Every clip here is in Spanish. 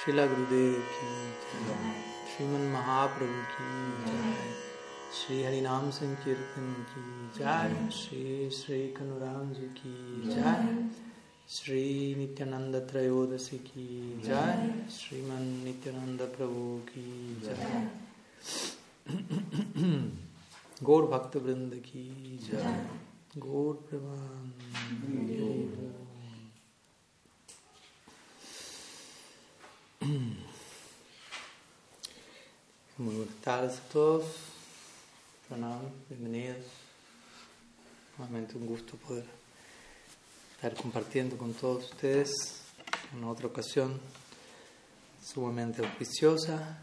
Srila Gurudev ki jai, Sriman Mahaprabhu ki jai, Sri Harinam Sankirtan ki jai, Sri Sri Kanuram ji ki jai, Sri Nityananda Trayodasi ki jai, Sriman Nityananda Prabhu ki jai. Gaur Bhakta Vrinda ki jai, Gaur Muy buenas tardes a todos. Pranam, bienvenidos. Nuevamente un gusto poder estar compartiendo con todos ustedes en otra ocasión sumamente auspiciosa,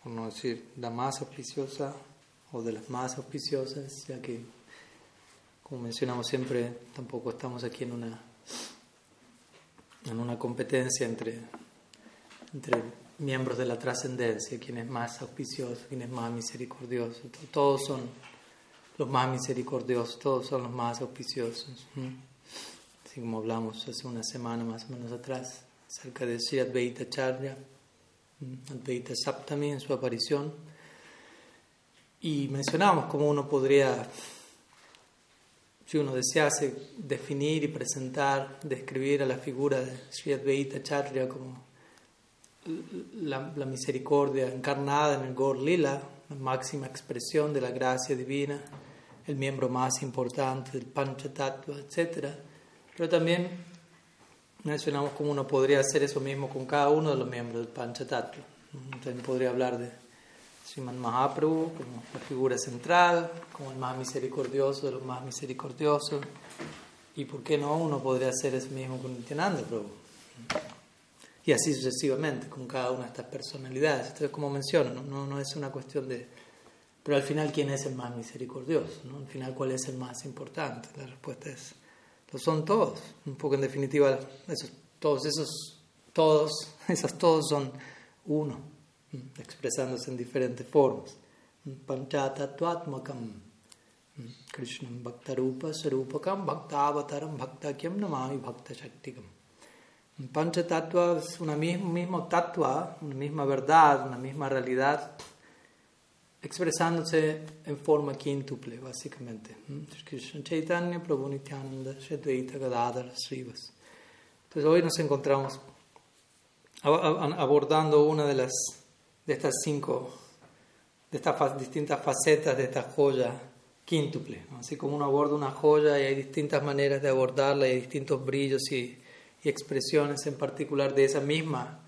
por no decir la más auspiciosa o de las más auspiciosas, ya que, como mencionamos siempre, tampoco estamos aquí en una, en una competencia entre, entre miembros de la trascendencia, quién es más auspicioso, quién es más misericordioso. Todos son los más misericordiosos, todos son los más auspiciosos. Así como hablamos hace una semana más o menos atrás acerca de Sri Advaita Charya, Advaita Saptami en su aparición. Y mencionábamos cómo uno podría, si uno desease definir y presentar, describir a la figura de Sri Advaita Charya como la, la, misericordia encarnada en el Gor Lila, la máxima expresión de la gracia divina, el miembro más importante del Panchatattva, etc. Pero también mencionamos cómo uno podría hacer eso mismo con cada uno de los miembros del Panchatattva. También podría hablar de Sriman Mahaprabhu como la figura central, como el más misericordioso de los más misericordiosos. Y por qué no, uno podría hacer eso mismo con Nityananda Prabhu. Y así sucesivamente con cada una de estas personalidades. Entonces, como menciono, no, no es una cuestión de... Pero al final, ¿quién es el más misericordioso? ¿no? Al final, ¿cuál es el más importante? La respuesta es... Lo son todos. Un poco en definitiva, esos, todos esos, todos, esos todos son uno, expresándose en diferentes formas. Panchatattvatmakam. Krishnam Bhaktarupa Sarupakam Bhaktavataram Bhaktakyam Namami Bhakta Shaktikam. Un panchatattva es una misma, un mismo tattva, una misma verdad, una misma realidad, expresándose en forma quíntuple, básicamente. Entonces hoy nos encontramos abordando una de las de estas cinco, de estas distintas facetas de esta joya quíntuple. Así como uno aborda una joya y hay distintas maneras de abordarla y hay distintos brillos y y expresiones en particular de esa misma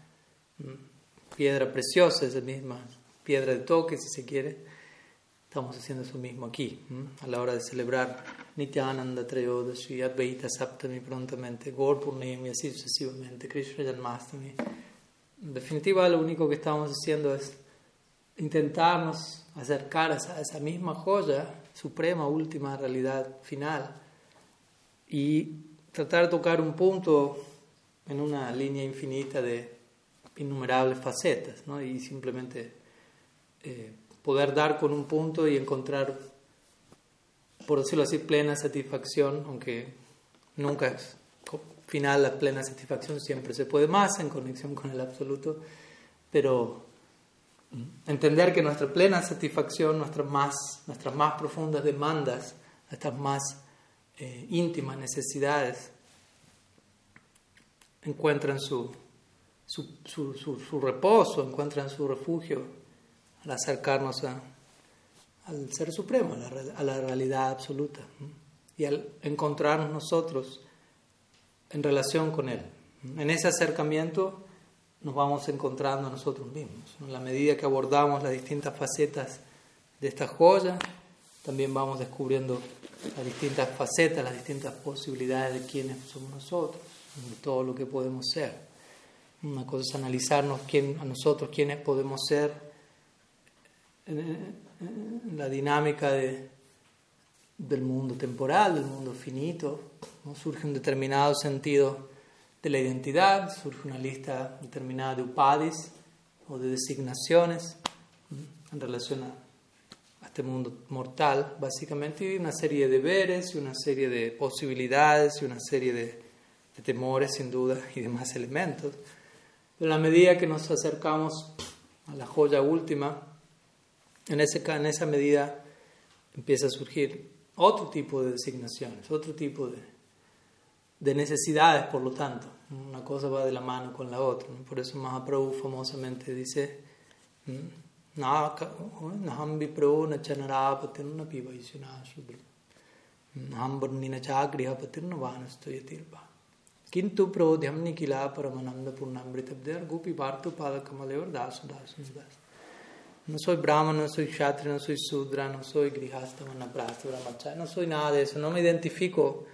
piedra preciosa, esa misma piedra de toque, si se quiere. Estamos haciendo eso mismo aquí, a la hora de celebrar Nityananda Trayodashi, Advaita Saptami prontamente, Gaur Purnima y así sucesivamente, Krishna Janmastami. En definitiva, lo único que estamos haciendo es intentarnos acercar a esa, a esa misma joya, suprema, última realidad final, y tratar de tocar un punto en una línea infinita de innumerables facetas, ¿no? y simplemente eh, poder dar con un punto y encontrar, por decirlo así, plena satisfacción, aunque nunca es final la plena satisfacción, siempre se puede más en conexión con el absoluto, pero entender que nuestra plena satisfacción, nuestras más, nuestras más profundas demandas, nuestras más eh, íntimas necesidades, encuentran su, su, su, reposo, encuentran su refugio al acercarnos a, al Ser Supremo, a la, a la realidad absoluta, y al encontrarnos nosotros en relación con Él. En ese acercamiento nos vamos encontrando a nosotros mismos. En la medida que abordamos las distintas facetas de esta joya, también vamos descubriendo las distintas facetas, las distintas posibilidades de quiénes somos nosotros de todo lo que podemos ser. Una cosa es analizarnos quién, a nosotros quiénes podemos ser en la dinámica de, del mundo temporal, del mundo finito. Surge un determinado sentido de la identidad, surge una lista determinada de upadis o de designaciones en relación a este mundo mortal, básicamente, y una serie de deberes, y una serie de posibilidades, y una serie de de temores sin duda y demás elementos. Pero a medida que nos acercamos a la joya última, en, ese, en esa medida empieza a surgir otro tipo de designaciones, otro tipo de, de necesidades, por lo tanto. Una cosa va de la mano con la otra. Por eso Mahaprabhu famosamente dice, Nikila paramananda purnamritabdhyar gopi bhartu padakamalyor dasu dasu dasu. No soy sudra, no soy grihasta, no soy nada de eso, no me identifico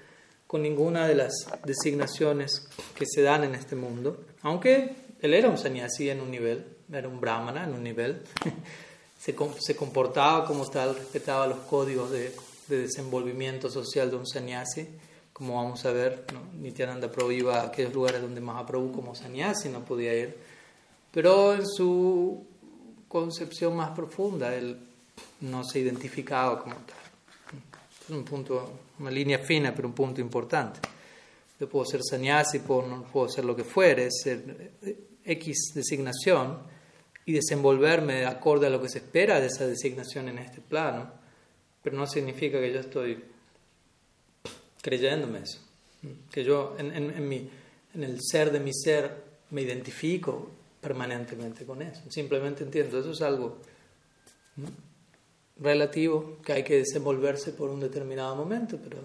con ninguna de las designaciones que se dan en este mundo, aunque él era un sannyasi en un nivel, era un brahmana en un nivel, se, se comportaba como tal, respetaba los códigos de, de, desenvolvimiento social de un sannyasi, como vamos a ver, ¿no? Nityananda Prabhu iba a aquellos lugares donde Mahaprabhu como sannyasi no podía ir, pero en su concepción más profunda él no se identificaba como tal. Es un punto, una línea fina, pero un punto importante. Yo puedo ser sannyasi, puedo, puedo ser lo que fuere, ser X designación y desenvolverme de acorde a lo que se espera de esa designación en este plano, pero no significa que yo estoy creyéndome eso, que yo en, en, en, mi, en el ser de mi ser me identifico permanentemente con eso, simplemente entiendo, eso es algo relativo que hay que desenvolverse por un determinado momento, pero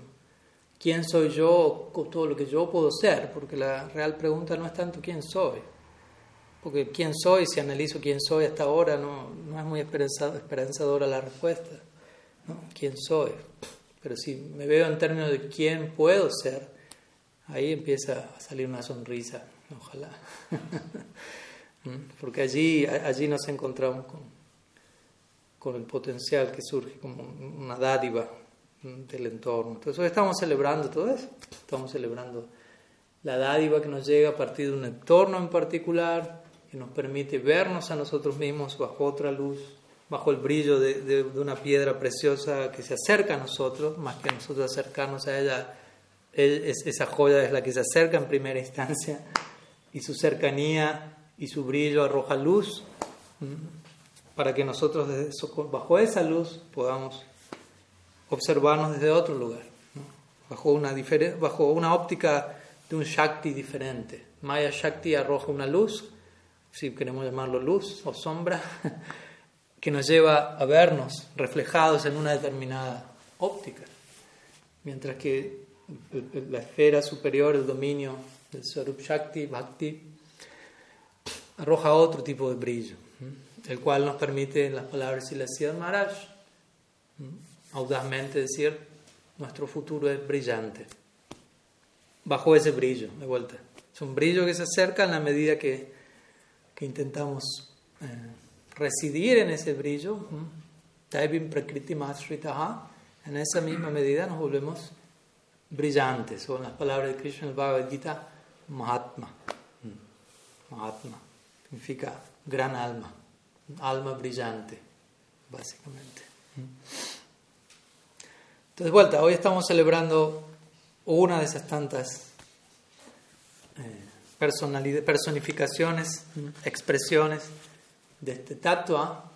¿quién soy yo con todo lo que yo puedo ser? Porque la real pregunta no es tanto quién soy, porque quién soy, si analizo quién soy hasta ahora, no, no es muy esperanzadora la respuesta, ¿no? ¿Quién soy? Pero si me veo en términos de quién puedo ser, ahí empieza a salir una sonrisa, ojalá. Porque allí, allí nos encontramos con, con el potencial que surge como una dádiva del entorno. Entonces hoy estamos celebrando todo eso, estamos celebrando la dádiva que nos llega a partir de un entorno en particular, que nos permite vernos a nosotros mismos bajo otra luz, bajo el brillo de, de, de una piedra preciosa que se acerca a nosotros, más que nosotros acercarnos a ella, es, esa joya es la que se acerca en primera instancia y su cercanía y su brillo arroja luz para que nosotros bajo esa luz podamos observarnos desde otro lugar, ¿no? bajo, una bajo una óptica de un Shakti diferente. Maya Shakti arroja una luz, si queremos llamarlo luz o sombra, que nos lleva a vernos reflejados en una determinada óptica, mientras que la esfera superior, el dominio del Swarup Shakti, Bhakti, arroja otro tipo de brillo el cual nos permite, en las palabras de Silasiyad Maharaj, audazmente decir, nuestro futuro es brillante. Bajo ese brillo, de vuelta. Es un brillo que se acerca en la medida que, que intentamos eh, residir en ese brillo. En esa misma medida nos volvemos brillantes, o las palabras de Krishna en el Bhagavad Gita, Mahatma. Mahatma significa gran alma alma brillante, básicamente. Entonces, vuelta, hoy estamos celebrando una de esas tantas personificaciones, expresiones de este tatua,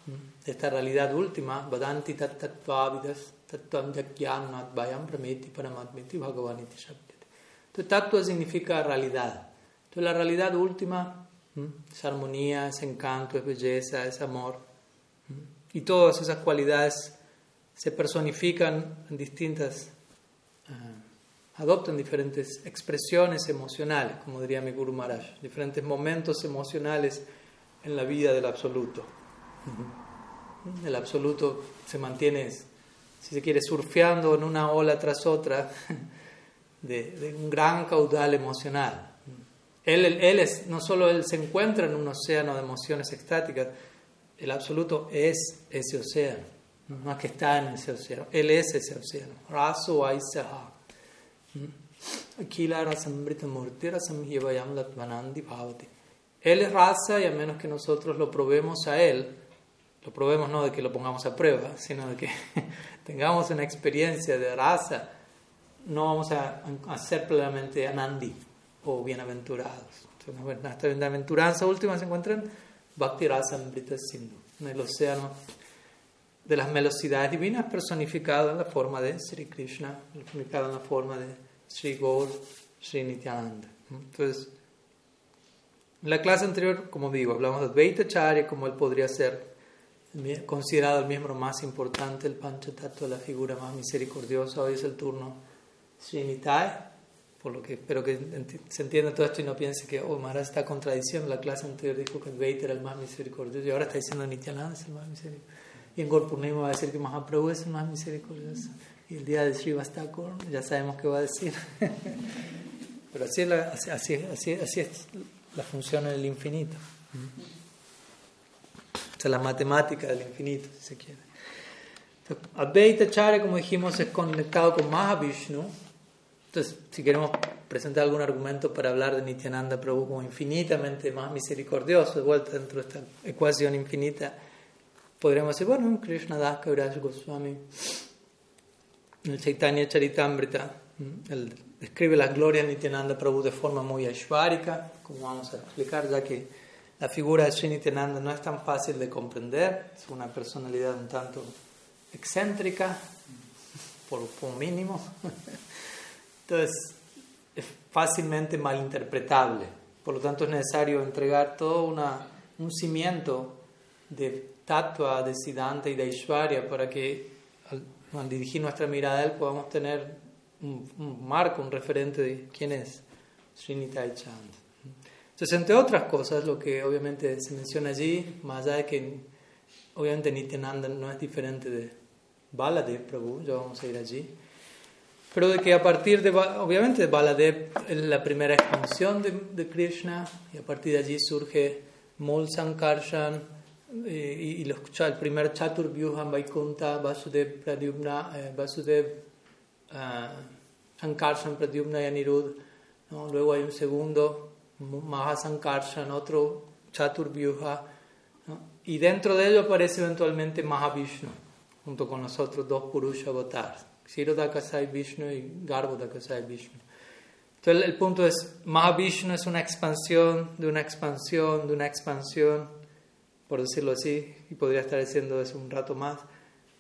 de esta realidad última, Vadanti tattvavidas, tattvam vayam prameti paramatmiti bhagavaniti. Entonces, tatua significa realidad. Entonces, la realidad última es armonía, es encanto, es belleza, es amor. Y todas esas cualidades se personifican en distintas, uh, adoptan diferentes expresiones emocionales, como diría mi Guru Maharaj, diferentes momentos emocionales en la vida del absoluto. El absoluto se mantiene, si se quiere, surfeando en una ola tras otra de, un gran caudal emocional. Él, él, es, no solo Él se encuentra en un océano de emociones extáticas, el absoluto es ese océano, no es que está en ese océano, Él es ese océano. Raso Aisaha. Él es raza y a menos que nosotros lo probemos a Él, lo probemos no de que lo pongamos a prueba, sino de que tengamos una experiencia de raza, no vamos a, a ser plenamente anandi o bienaventurados. Entonces, esta bienaventuranza última se encuentra en Bhakti Rasamrita Sindhu, en el océano de las velocidades divinas personificado en la forma de Sri Krishna, personificado en la forma de Sri Gaur, Sri Nityananda. Entonces, en la clase anterior, como digo, hablamos de Advaita Charya, como él podría ser considerado el miembro más importante, el Panchatattva, la figura más misericordiosa. Hoy es el turno Sri Nitai, por lo que espero que se entienda todo esto y no piense que, oh, Maharaj está contradiciendo. La clase anterior dijo que Advaita era el más misericordioso y ahora está diciendo Nityananda es el más misericordioso. Y en Gorpurnima va a decir que Mahaprabhu es el más misericordioso. Y el día de Srivastakor ya sabemos qué va a decir. Pero así es, la, así, así, así es la función en el infinito. O sea, la matemática del infinito, si se quiere. Advaita Charya, como dijimos, es conectado con Mahavishnu. Entonces, si queremos presentar algún argumento para hablar de Nityananda Prabhu como infinitamente más misericordioso, de vuelta dentro de esta ecuación infinita, podríamos decir, bueno, Krishna Das Kaviraj Goswami, el Chaitanya Charitamrita, él describe las glorias de Nityananda Prabhu de forma muy ashvárica, como vamos a explicar, ya que la figura de Sri Nityananda no es tan fácil de comprender, es una personalidad un tanto excéntrica, por lo mínimo. Entonces, es fácilmente malinterpretable. Por lo tanto, es necesario entregar todo una, un cimiento de tatua, de siddhanta y de ishvarya para que al, dirigir nuestra mirada a él podamos tener un, marco, un referente de quién es Srinitai Chand. Entonces, entre otras cosas, lo que obviamente se menciona allí, más allá de que obviamente Nityananda no es diferente de Baladev Prabhu, ya vamos a ir allí, pero de que a partir de, obviamente Baladev es la primera expansión de, de Krishna y a partir de allí surge Mol Sankarshan, eh, y, los, el primer Chaturvyuha Vaikunta, Vasudev, Pradyumna, eh, Vasudev, uh, Sankarshan, Pradyumna y Anirudh. ¿no? Luego hay un segundo, Mahasankarshan, otro Chaturvyuha. ¿no? Y dentro de ello aparece eventualmente Mahavishnu, junto con los otros dos Purusha avatars, Ksirodakasai Vishnu y Garbhodakasai Vishnu. Entonces el punto es, Mahavishnu es una expansión de una expansión de una expansión por decirlo así, y podría estar diciendo eso un rato más,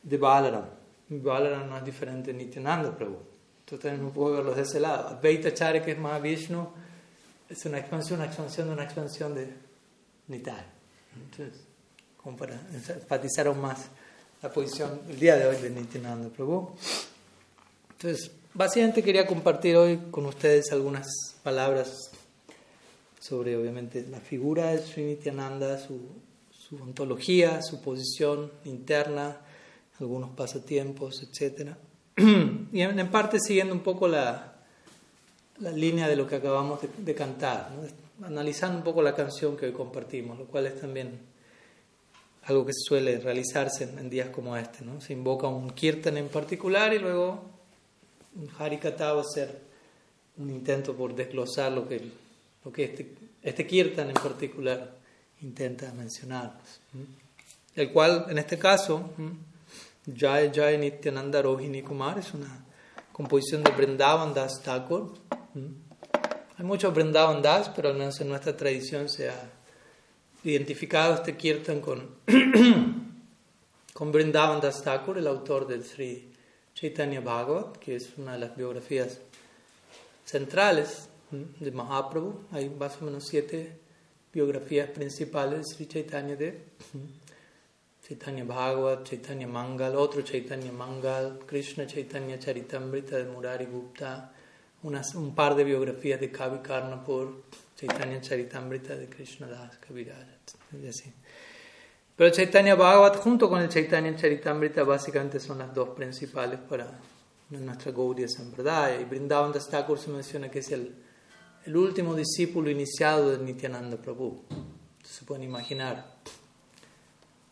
de Balaram. Balaram no es diferente de Nityananda Prabhu. Entonces no puedo verlo de ese lado. Advaita que es más Vishnu, es una expansión, una expansión de una expansión de Nitai. Entonces, como para enfatizar aún más la posición el día de hoy de Nityananda Prabhu. Entonces, básicamente quería compartir hoy con ustedes algunas palabras sobre, obviamente, la figura de Sri Nityananda, su su ontología, su posición interna, algunos pasatiempos, etc. Y en, parte siguiendo un poco la, la línea de lo que acabamos de, cantar, analizando un poco la canción que hoy compartimos, lo cual es también algo que suele realizarse en, días como este. ¿no? Se invoca un kirtan en particular y luego un harikata va a ser un intento por desglosar lo que, lo que este, este kirtan en particular intenta mencionarnos. El cual, en este caso, Jai Jai Nityananda Rohini Kumar es una composición de Vrindavan Das Thakur. Hay muchos Vrindavan Das, pero al menos en nuestra tradición se ha identificado este kirtan con, con Vrindavan Das Thakur, el autor del Sri Chaitanya Bhagavat, que es una de las biografías centrales de Mahaprabhu. Hay más o menos siete biografías principales de Sri Chaitanya de Chaitanya Bhagavat, Chaitanya Mangal, otro Chaitanya Mangal, Krishna Chaitanya Charitamrita de Murari Gupta, un par de biografías de Kavi Karnapur, Chaitanya Charitamrita de Krishna Das Kaviraj, así. Pero Chaitanya Bhagavat junto con el Chaitanya Charitamrita básicamente son las dos principales para nuestra Gaudiya Sampradaya. Y Brindavan Thakur se menciona que es el el último discípulo iniciado de Nityananda Prabhu. Se pueden imaginar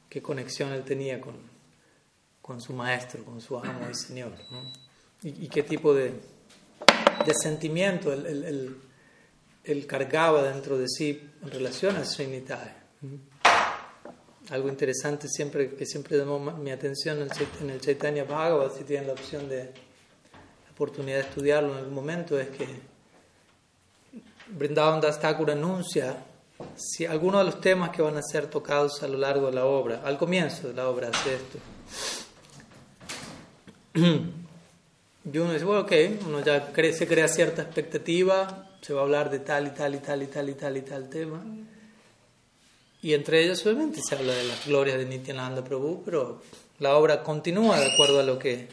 qué conexión él tenía con, con su maestro, con su amo y señor, y, qué tipo de, de sentimiento él, él, cargaba dentro de sí en relación a Srinitaya. Algo interesante siempre que siempre llamó mi atención en el Chaitanya Bhagavat, si tienen la opción de la oportunidad de estudiarlo en algún momento, es que Brindavan Das Thakur anuncia si algunos de los temas que van a ser tocados a lo largo de la obra, al comienzo de la obra hace esto. Y uno dice, bueno, ok, uno ya se crea cierta expectativa, se va a hablar de tal y tal y tal y tal y tal y tal tema. Y entre ellos obviamente se habla de las glorias de Nityananda Prabhu, pero la obra continúa de acuerdo a lo que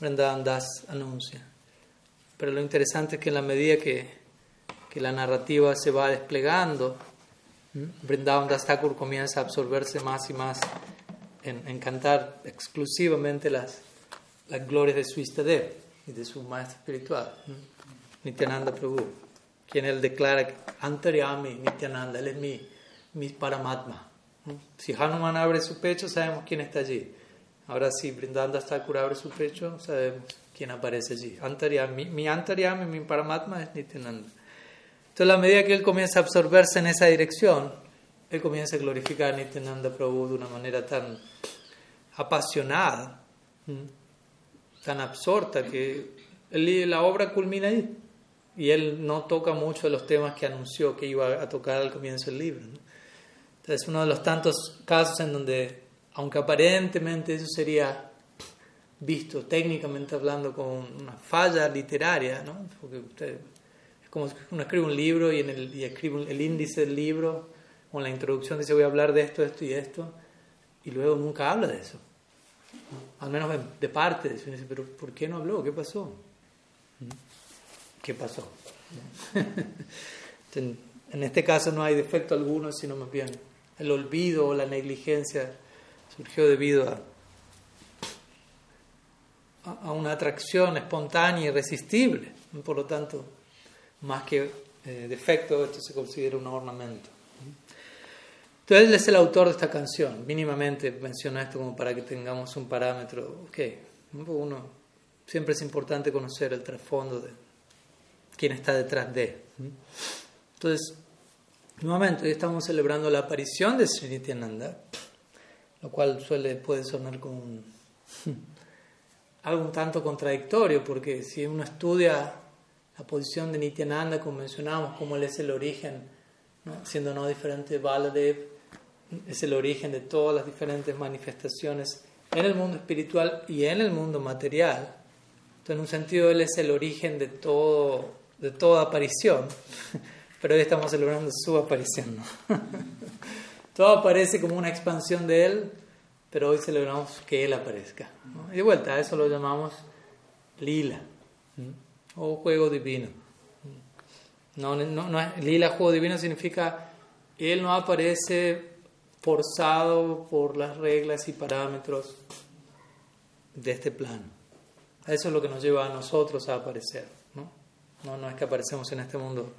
Vrindavan Das anuncia. Pero lo interesante es que en la medida que, que la narrativa se va desplegando, Vrindavan Das Thakur comienza a absorberse más y más en, en cantar exclusivamente las, las glorias de su Istadev y de su maestro espiritual, Nityananda Prabhu, quien él declara que Antaryami Nityananda, él es mi, mi Paramatma. Si Hanuman abre su pecho, sabemos quién está allí. Ahora si Brindanda Thakur abre su pecho, sabemos quién aparece allí. Antaryami, mi Antaryami, mi Paramatma es Nityananda. Entonces, a medida que él comienza a absorberse en esa dirección, él comienza a glorificar a Nityananda Prabhu de una manera tan apasionada tan absorta que la obra culmina ahí. Y él no toca mucho de los temas que anunció que iba a tocar al comienzo del libro. Entonces, uno de los tantos casos en donde, aunque aparentemente eso sería visto técnicamente hablando como una falla literaria, ¿no? porque usted, como uno escribe un libro y, en el, y escribe el índice del libro o la introducción dice voy a hablar de esto, esto y esto, y luego nunca habla de eso al menos de parte, pero ¿por qué no habló? ¿Qué pasó? ¿Qué pasó? en este caso no hay defecto alguno, sino más bien el olvido o la negligencia surgió debido a, a una atracción espontánea irresistible. Por lo tanto, más que eh, defecto, esto se considera un ornamento. Entonces él es el autor de esta canción, mínimamente menciona esto como para que tengamos un parámetro. Ok, uno, siempre es importante conocer el trasfondo de quién está detrás de. Entonces, nuevamente, hoy estamos celebrando la aparición de Sri Nityananda, lo cual suele, puede sonar como algo un tanto contradictorio, porque si uno estudia la posición de Nityananda, como mencionamos, como él es el origen, siendo no diferente de Baladev, es el origen de todas las diferentes manifestaciones en el mundo espiritual y en el mundo material. Entonces, en un sentido, Él es el origen de, todo, de toda aparición, pero hoy estamos celebrando su aparición. todo aparece como una expansión de Él, pero hoy celebramos que Él aparezca. Y de vuelta, a eso lo llamamos lila o juego divino. No, no, no, lila, juego divino significa Él no aparece forzado por las reglas y parámetros de este plano. Eso es lo que nos lleva a nosotros a aparecer. ¿no? No, no es que aparecemos en este mundo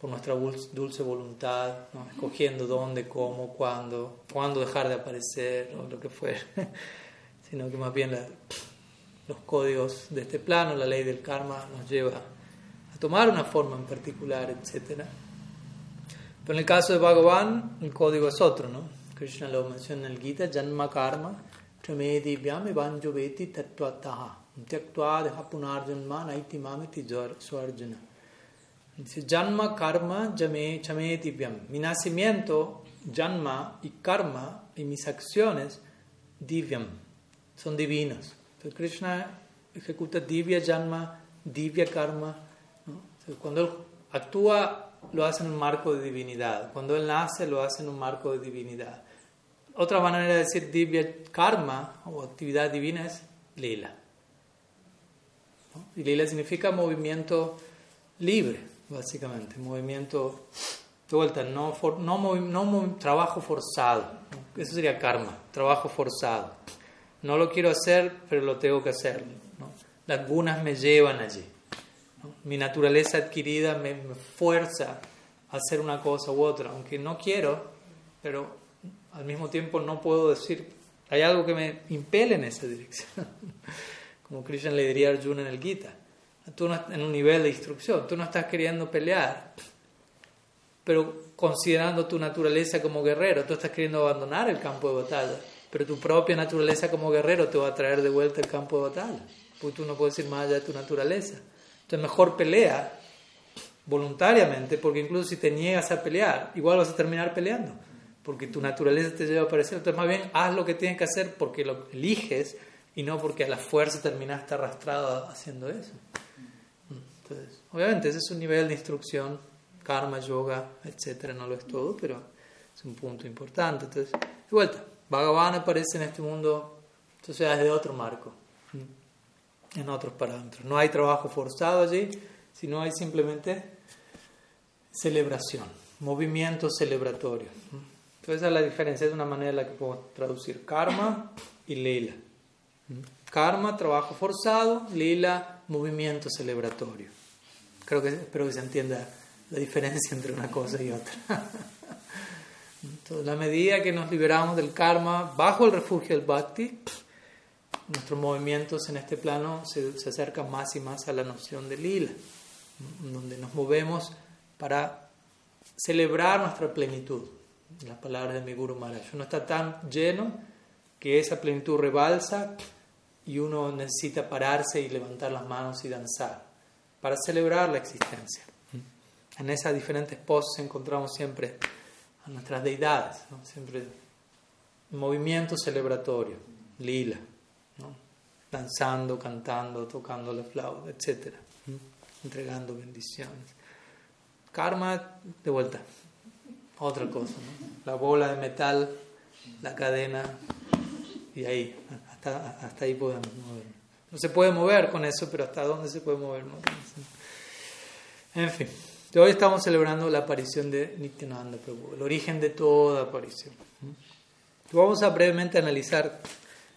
por nuestra dulce voluntad, ¿no? escogiendo dónde, cómo, cuándo, cuándo dejar de aparecer o lo que fuera, sino que más bien los códigos de este plano, la ley del karma, nos lleva a tomar una forma en particular, etc. Pero en el caso de Bhagavan, el código es otro, ¿no? Krishna lo menciona en el Gita, Janma Karma, Tramedi Vyami Vanjoveti Tattvataha, Tyaktva Punarjanma Naiti Mamiti Swarjana. Dice, Janma Karma Jame Chameti Vyam. Mi nacimiento, Janma y Karma y mis acciones, Divyam, son divinas. Entonces Krishna ejecuta Divya Janma, Divya Karma. ¿no? Cuando él actúa, lo hace en un marco de divinidad. Cuando él nace, lo hace en un marco de divinidad. Otra manera de decir divya karma o actividad divina es lila. Y lila significa movimiento libre, básicamente, movimiento de vuelta, no, no, no trabajo forzado. Eso sería karma, trabajo forzado. No lo quiero hacer, pero lo tengo que hacer. Las gunas me llevan allí. Mi naturaleza adquirida me, fuerza a hacer una cosa u otra, aunque no quiero, pero al mismo tiempo no puedo decir, hay algo que me impele en esa dirección. Como Krishna le diría a Arjuna en el Gita. Tú no, en un nivel de instrucción, tú no estás queriendo pelear, pero considerando tu naturaleza como guerrero, tú estás queriendo abandonar el campo de batalla, pero tu propia naturaleza como guerrero te va a traer de vuelta el campo de batalla, porque tú no puedes ir más allá de tu naturaleza. Entonces mejor pelea voluntariamente, porque incluso si te niegas a pelear, igual vas a terminar peleando, porque tu naturaleza te lleva a parecer. Entonces, más bien, haz lo que tienes que hacer porque lo eliges y no porque a la fuerza terminaste arrastrado haciendo eso. Entonces, obviamente, ese es un nivel de instrucción, karma, yoga, etcétera, no lo es todo, pero es un punto importante. Entonces, de vuelta, Bhagavan aparece en este mundo, sociedades de otro marco, en otros parámetros. No hay trabajo forzado allí, sino hay simplemente celebración, movimiento celebratorio. Entonces, esa es la diferencia, es una manera en la que puedo traducir karma y lila. Karma, trabajo forzado, lila, movimiento celebratorio. Creo que espero que se entienda la diferencia entre una cosa y otra. Entonces, la medida que nos liberamos del karma bajo el refugio del bhakti, nuestros movimientos en este plano se, se acercan más y más a la noción de lila, donde nos movemos para celebrar nuestra plenitud. Las palabras de mi Guru Maharaj. Uno está tan lleno que esa plenitud rebalsa y uno necesita pararse y levantar las manos y danzar para celebrar la existencia. En esas diferentes poses encontramos siempre nuestras deidades, siempre movimiento celebratorio, lila, danzando, cantando, tocando la flauta, etc. Entregando bendiciones. Karma, de vuelta, otra cosa, la bola de metal, la cadena, y ahí, hasta, hasta ahí podemos mover. No se puede mover con eso, pero hasta dónde se puede mover. En fin, hoy estamos celebrando la aparición de Nityananda Prabhu, el origen de toda aparición. Vamos a brevemente analizar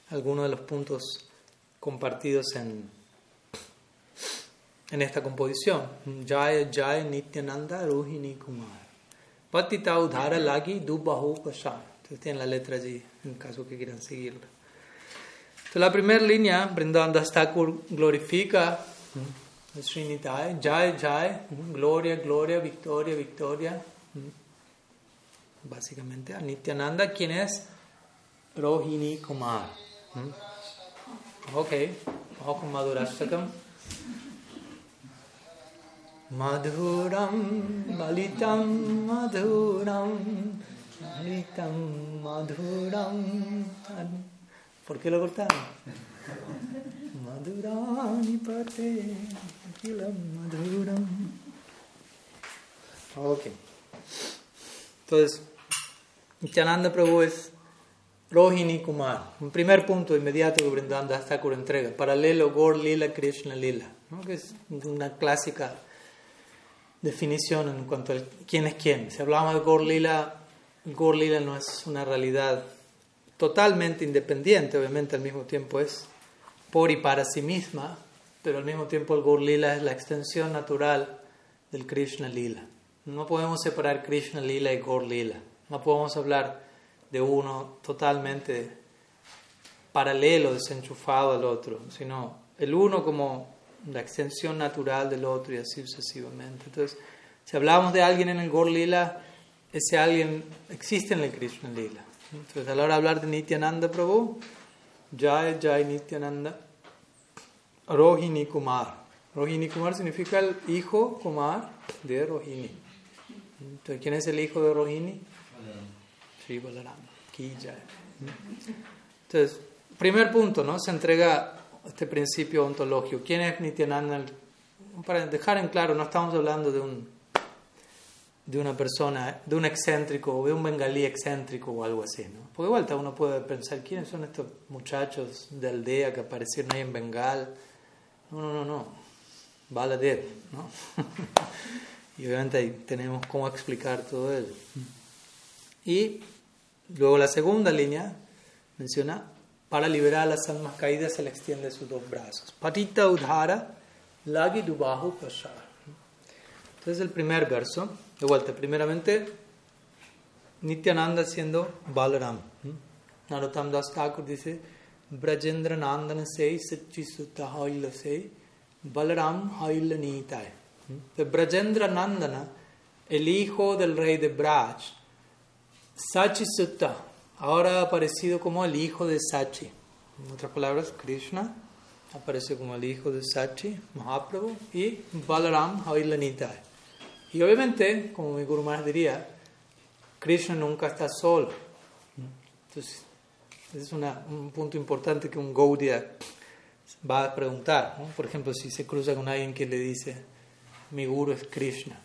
algunos de los puntos compartidos en, en esta composición. Jaya Jaya Nityananda Rohini Kumar. Patita Udhara Lagi Dubahu Pasha. Tienen la letra allí, en caso que quieran seguirla. Entonces, la primera línea, Brindavan Thakur glorifica Srinitay, Jai, Jai, gloria, gloria, victoria, victoria. Básicamente a Nityananda, quien es Rohini Kumar. Ok, vamos con Madhurashtakam. Madhuram, Balitam, Madhuram, Balitam, Madhuram. ¿Por qué lo cortaron? Madhurani pate, Madhuram. Ok. Entonces, Nityananda Prabhu es Rohini Kumar. Un primer punto inmediato que Brindanda Thakur entrega. Paralelo Gor Lila Krishna Lila. ¿no? Que es una clásica definición en cuanto a quién es quién. Si hablamos de Gor Lila, Gor Lila no es una realidad totalmente independiente, obviamente al mismo tiempo es por y para sí misma, pero al mismo tiempo el Gaur Lila es la extensión natural del Krishna Lila. No podemos separar Krishna Lila y Gaur Lila. No podemos hablar de uno totalmente paralelo, desenchufado al otro, sino el uno como la extensión natural del otro y así sucesivamente. Entonces, si hablamos de alguien en el Gaur Lila, ese alguien existe en el Krishna Lila. Entonces, a la hora de hablar de Nityananda Prabhu, Jai Jai Nityananda, Rohini Kumar. Rohini Kumar significa el hijo Kumar de Rohini. Entonces, ¿quién es el hijo de Rohini? Sri Balaram. Entonces, primer punto, ¿no? Se entrega este principio ontológico. ¿Quién es Nityananda? Para dejar en claro, no estamos hablando de un de una persona, de un excéntrico, de un bengalí excéntrico o algo así, ¿no? Porque de vuelta uno puede pensar, ¿quiénes son estos muchachos de aldea que aparecieron ahí en Bengal? No, no, no, no. Baladev, ¿no? y obviamente ahí tenemos cómo explicar todo eso. Y luego la segunda línea menciona, para liberar a las almas caídas se le extiende sus dos brazos. Patita udhara, lagi dubahu pasar. Entonces el primer verso de vuelta, primeramente, Nityananda siendo Balaram. Narottam Das Thakur dice, Brajendra Nandana sei Sutta Haila sei Balaram Haila Nitai. Brajendra Nandana, el hijo del rey de Braj, Sachi Sutta, ahora aparecido como el hijo de Sachi. En otras palabras, Krishna aparece como el hijo de Sachi, Mahaprabhu, y Balaram Haila Nitai Y obviamente, como mi Guru Maharaj diría, Krishna nunca está solo. Entonces, ese es un punto importante que un Gaudiya va a preguntar. Por ejemplo, si se cruza con alguien que le dice, mi Guru es Krishna.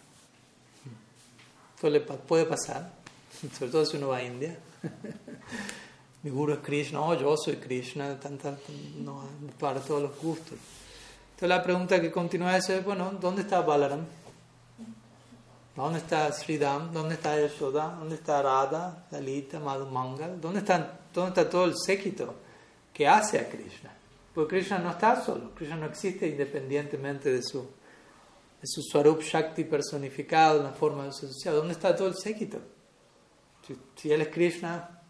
Esto le puede pasar, sobre todo si uno va a India. mi Guru es Krishna, oh, yo soy Krishna, tanta, no, para todos los gustos. Entonces la pregunta que continúa es, bueno, ¿dónde está Balaram? ¿Dónde está Sridham? ¿Dónde está Yashoda? ¿Dónde está Radha, Dalita, Mangal? ¿Dónde, ¿Dónde está todo el séquito que hace a Krishna? Porque Krishna no está solo, Krishna no existe independientemente de su, de su Swarup Shakti personificado en la forma de su. ¿Dónde está todo el séquito? Si, él es Krishna,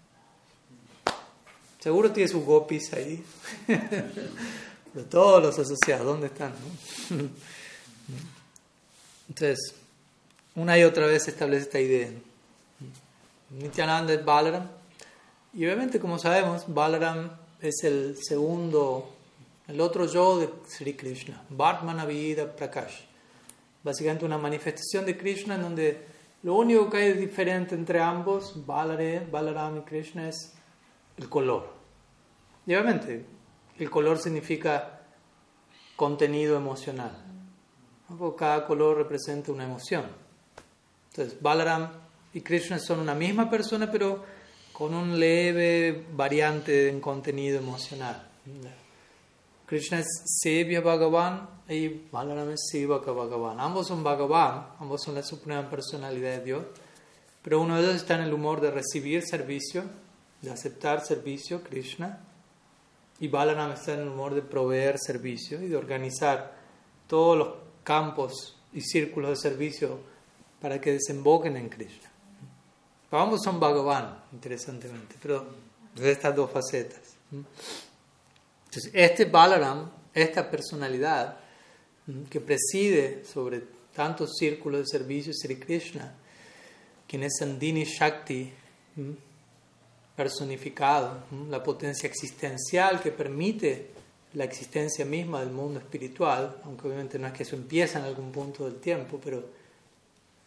seguro tiene sus gopis ahí. de todos los asociados, ¿dónde están? Entonces, una y otra vez se establece esta idea. Nityananda Balaram. Y obviamente, como sabemos, Balaram es el segundo, el otro yo de Sri Krishna, Vida Prakash. Básicamente una manifestación de Krishna en donde lo único que hay diferente entre ambos, Balaram y Krishna, es el color. Y obviamente, el color significa contenido emocional. Cada color representa una emoción. Entonces, Balaram y Krishna son una misma persona, pero con un leve variante en contenido emocional. Krishna es Sevya Bhagavan y Balaram es Sevaka Bhagavan. Ambos son Bhagavan, ambos son la suprema personalidad de Dios, pero uno de ellos está en el humor de recibir servicio, de aceptar servicio, Krishna, y Balaram está en el humor de proveer servicio y de organizar todos los campos y círculos de servicio para que desemboquen en Krishna. Ambos son Bhagavan, interesantemente, pero de estas dos facetas. Entonces, este Balaram, esta personalidad que preside sobre tantos círculos de servicio Sri Krishna, quien es Sandini Shakti, personificado, la potencia existencial que permite la existencia misma del mundo espiritual, aunque obviamente no es que eso empieza en algún punto del tiempo, pero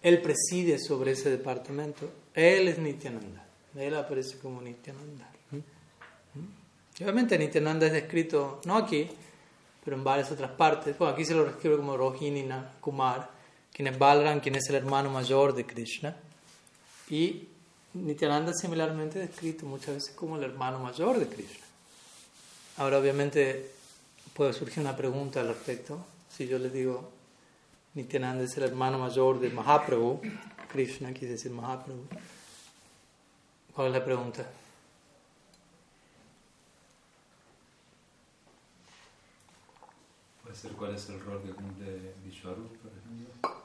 él preside sobre ese departamento. Él es Nityananda. Él aparece como Nityananda. ¿Mm? obviamente Nityananda es descrito, no aquí, pero en varias otras partes. Bueno, aquí se lo describe como Rohini Kumar, quien es Balram, quien es el hermano mayor de Krishna. Y Nityananda similarmente es descrito muchas veces como el hermano mayor de Krishna. Ahora, obviamente, puede surgir una pregunta al respecto. Si yo les digo, Nityananda es el hermano mayor de Mahaprabhu. Krishna quise decir Mahaprabhu. ¿Cuál es la pregunta? ¿Puede ser cuál es el rol que cumple Vishwarup, por ejemplo?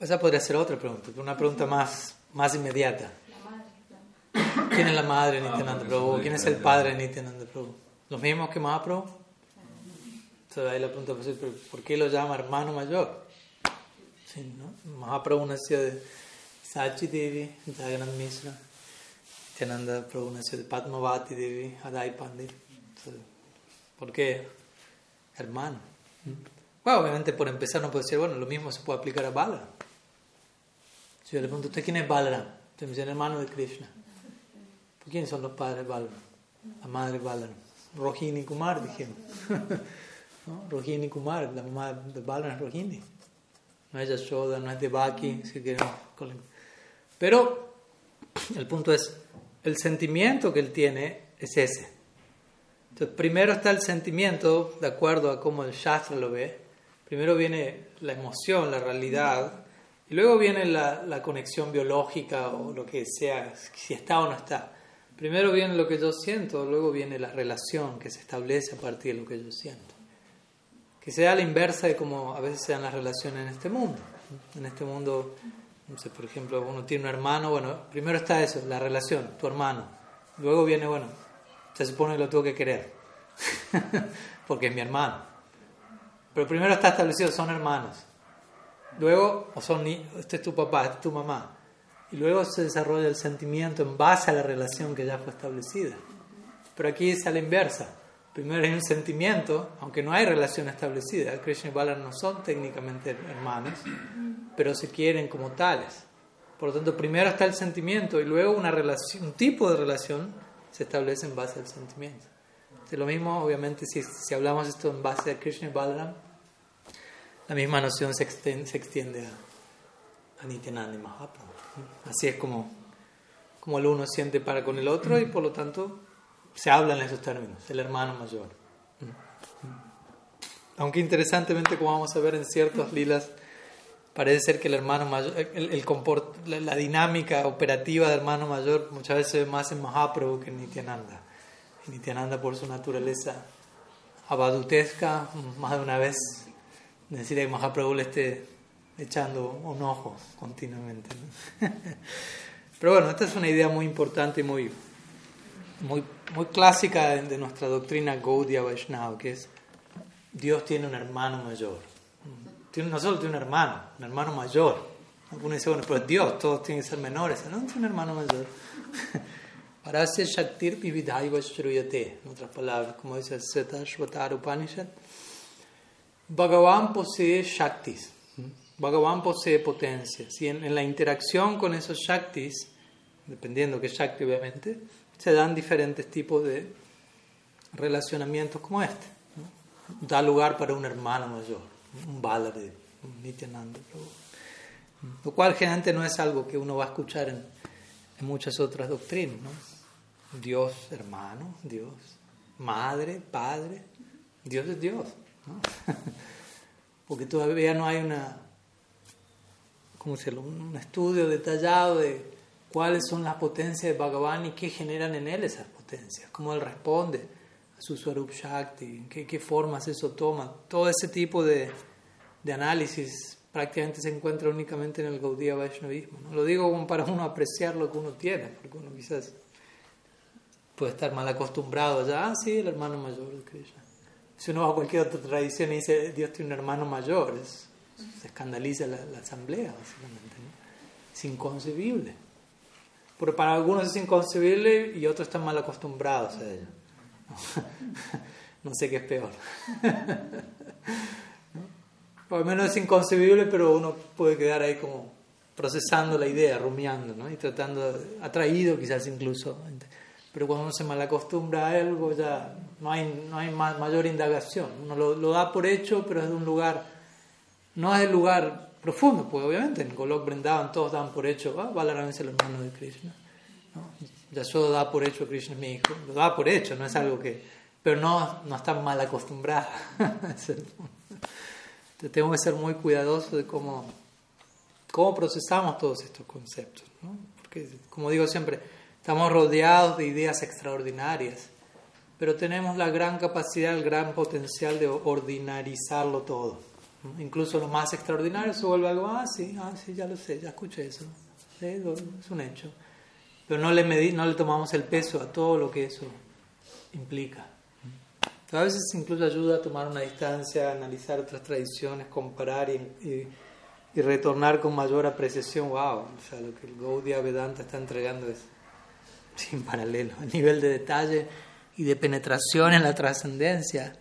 Esa podría ser otra pregunta, una pregunta más, más inmediata. ¿Quién es la madre de ah, Nityananda Prabhu? ¿Quién es el padre de Nityananda Prabhu? ¿Los mismos que Mahaprabhu? Entonces ahí la pregunta ¿por qué lo llama hermano mayor? ¿No? Mahaprabhu nació de Sachi Devi, Jagannath Misra, Nityananda Prabhu nació de Padmavati Devi, Adai Pandit. ¿Por qué hermano? Bueno, obviamente por empezar no puede decir, bueno, lo mismo se puede aplicar a Balaram. Si yo le pregunto, ¿usted quién es Balaram? Usted me dice, el hermano de Krishna. ¿Por quiénes son los padres de Balaram? La madre de Balaram. Rohini Kumar, dijimos. ¿no? Rohini Kumar, la mamá de Balaram es Rohini. No es Yashoda, no es Devaki, si queremos. Pero el punto es, el sentimiento que él tiene es ese. Entonces, primero está el sentimiento, de acuerdo a cómo el Shastra lo ve. Primero viene la emoción, la realidad. Y luego viene la, la conexión biológica o lo que sea, si está o no está. Primero viene lo que yo siento, luego viene la relación que se establece a partir de lo que yo siento que sea la inversa de como a veces se dan las relaciones en este mundo. En este mundo, no sé, por ejemplo, uno tiene un hermano, bueno, primero está eso, la relación, tu hermano. Luego viene, bueno, se supone que lo tengo que querer, porque es mi hermano. Pero primero está establecido, son hermanos. Luego, o son, este es tu papá, este es tu mamá. Y luego se desarrolla el sentimiento en base a la relación que ya fue establecida. Pero aquí es a la inversa Primero hay un sentimiento, aunque no hay relación establecida. Krishna y Balaram no son técnicamente hermanos, pero se quieren como tales. Por lo tanto, primero está el sentimiento y luego un tipo de relación se establece en base al sentimiento. Lo mismo, obviamente, si, si hablamos esto en base a Krishna y Balaram, la misma noción se extiende, se extiende a, a Nityananda y Mahaprabhu. Así es como, como el uno siente para con el otro y por lo tanto se habla en esos términos, el hermano mayor. Aunque interesantemente, como vamos a ver en ciertos lilas, parece ser que el hermano mayor, el, la, dinámica operativa del hermano mayor muchas veces se ve más en Mahaprabhu que en Nityananda. Nityananda, por su naturaleza abadutesca, más de una vez necesita que Mahaprabhu le esté echando un ojo continuamente. Pero bueno, esta es una idea muy importante y muy, muy, muy clásica de, nuestra doctrina Gaudiya Vaishnava, que es Dios tiene un hermano mayor. Tiene, no solo tiene un hermano, un hermano mayor. Algunos dicen, bueno, pero Dios, todos tienen que ser menores. No, tiene un hermano mayor. Parasya Shaktir Vividhaiva Shruyate. En otras palabras, como dice el Seta Shvatar Upanishad, Bhagavan posee Shaktis. Bhagavan posee potencias. Y en, en la interacción con esos Shaktis, dependiendo qué Shakti obviamente, se dan diferentes tipos de relacionamientos como este. Da lugar para un hermano mayor, un Balade, un Nityananda. Lo cual generalmente no es algo que uno va a escuchar en, muchas otras doctrinas. Dios hermano, Dios madre, padre, Dios es Dios. Porque todavía no hay una, ¿cómo decirlo? un estudio detallado de cuáles son las potencias de Bhagavan y qué generan en él esas potencias, cómo él responde a su Swarup Shakti, qué, qué formas eso toma. Todo ese tipo de, de, análisis prácticamente se encuentra únicamente en el Gaudiya Vaishnavismo. ¿no? Lo digo como para uno apreciar lo que uno tiene, porque uno quizás puede estar mal acostumbrado ya, ah, sí, el hermano mayor de Krishna. Si uno va a cualquier otra tradición y dice Dios tiene un hermano mayor, se escandaliza la, la asamblea, básicamente. ¿no? Es inconcebible. Porque para algunos es inconcebible y otros están mal acostumbrados a ello. No sé qué es peor. Por lo menos es inconcebible, pero uno puede quedar ahí como procesando la idea, rumiando, ¿no? Y tratando, atraído quizás incluso. Pero cuando uno se mal acostumbra a algo, ya no hay, no hay mayor indagación. Uno lo, lo da por hecho, pero es de un lugar, no es el lugar profundo, pues obviamente en Golok Brindavan todos dan por hecho, ah, Balaram es el hermano de Krishna. ¿no? Yashoda da por hecho Krishna es mi hijo, lo da por hecho, no es algo que... Pero no, no están mal acostumbrados. Entonces tengo que ser muy cuidadoso de cómo, cómo procesamos todos estos conceptos. ¿no? Porque, como digo siempre, estamos rodeados de ideas extraordinarias, pero tenemos la gran capacidad, el gran potencial de ordinarizarlo todo. Incluso lo más extraordinario se vuelve algo, ah, sí, ah, sí, ya lo sé, ya escuché eso. es un hecho. Pero no le, no le tomamos el peso a todo lo que eso implica. A veces incluso ayuda a tomar una distancia, analizar otras tradiciones, comparar y, y, retornar con mayor apreciación. ¡Wow! O sea, lo que el Gaudiya Vedanta está entregando es sin paralelo. A nivel de detalle y de penetración en la trascendencia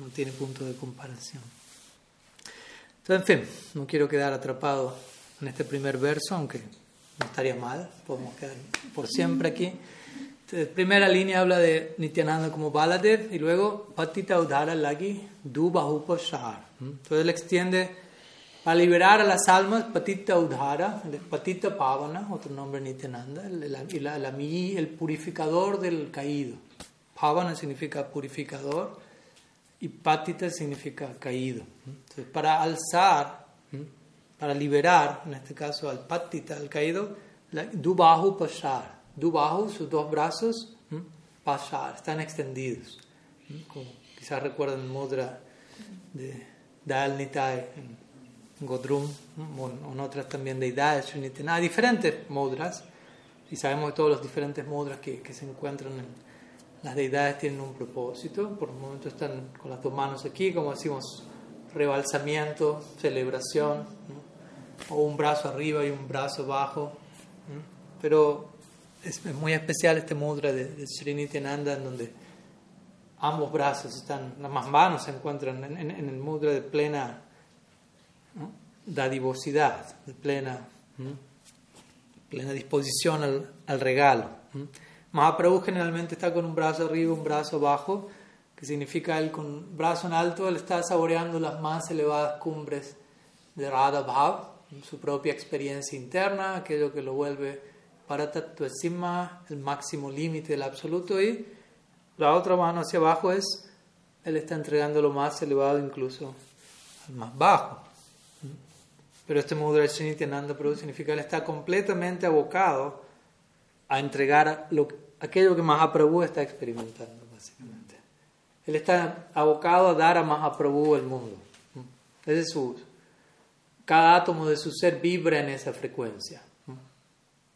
no tiene punto de comparación. Entonces, en fin, no quiero quedar atrapado en este primer verso, aunque no estaría mal, podemos quedar por siempre aquí. Entonces, primera línea habla de Nityananda como Baladev y luego Patita Udhara Lagi Du Shar. Entonces él extiende para liberar a las almas Patita Udhara, Patita Pavana, otro nombre Nityananda, el, el, el, el purificador del caído. Pavana significa purificador y patita significa caído. Entonces, para alzar, para liberar, en este caso al patita, al caído, dubahu pashar. Dubahu, sus dos brazos, pashar, están extendidos. Como quizás recuerdan mudra de Dal Nitai en Godrum, o en otras también deidades, Hay diferentes mudras, y sabemos de todos los diferentes mudras que, que se encuentran en las deidades tienen un propósito, por el momento están con las dos manos aquí, como decimos, rebalsamiento, celebración, o un brazo arriba y un brazo abajo. Pero es, muy especial este mudra de, de Srinityananda, en donde ambos brazos están, las manos se encuentran en, el mudra de plena dadivosidad, de plena, plena disposición al, al regalo. Mahaprabhu generalmente está con un brazo arriba, un brazo abajo, que significa él con brazo en alto, él está saboreando las más elevadas cumbres de Radha Bhav, su propia experiencia interna, aquello que lo vuelve para encima el máximo límite del absoluto, y la otra mano hacia abajo es, él está entregando lo más elevado incluso al más bajo. Pero este mudra Nityananda Prabhu significa él está completamente abocado a entregar lo, aquello que Mahaprabhu está experimentando, básicamente. Él está abocado a dar a Mahaprabhu el mundo. Ese es su, cada átomo de su ser vibra en esa frecuencia.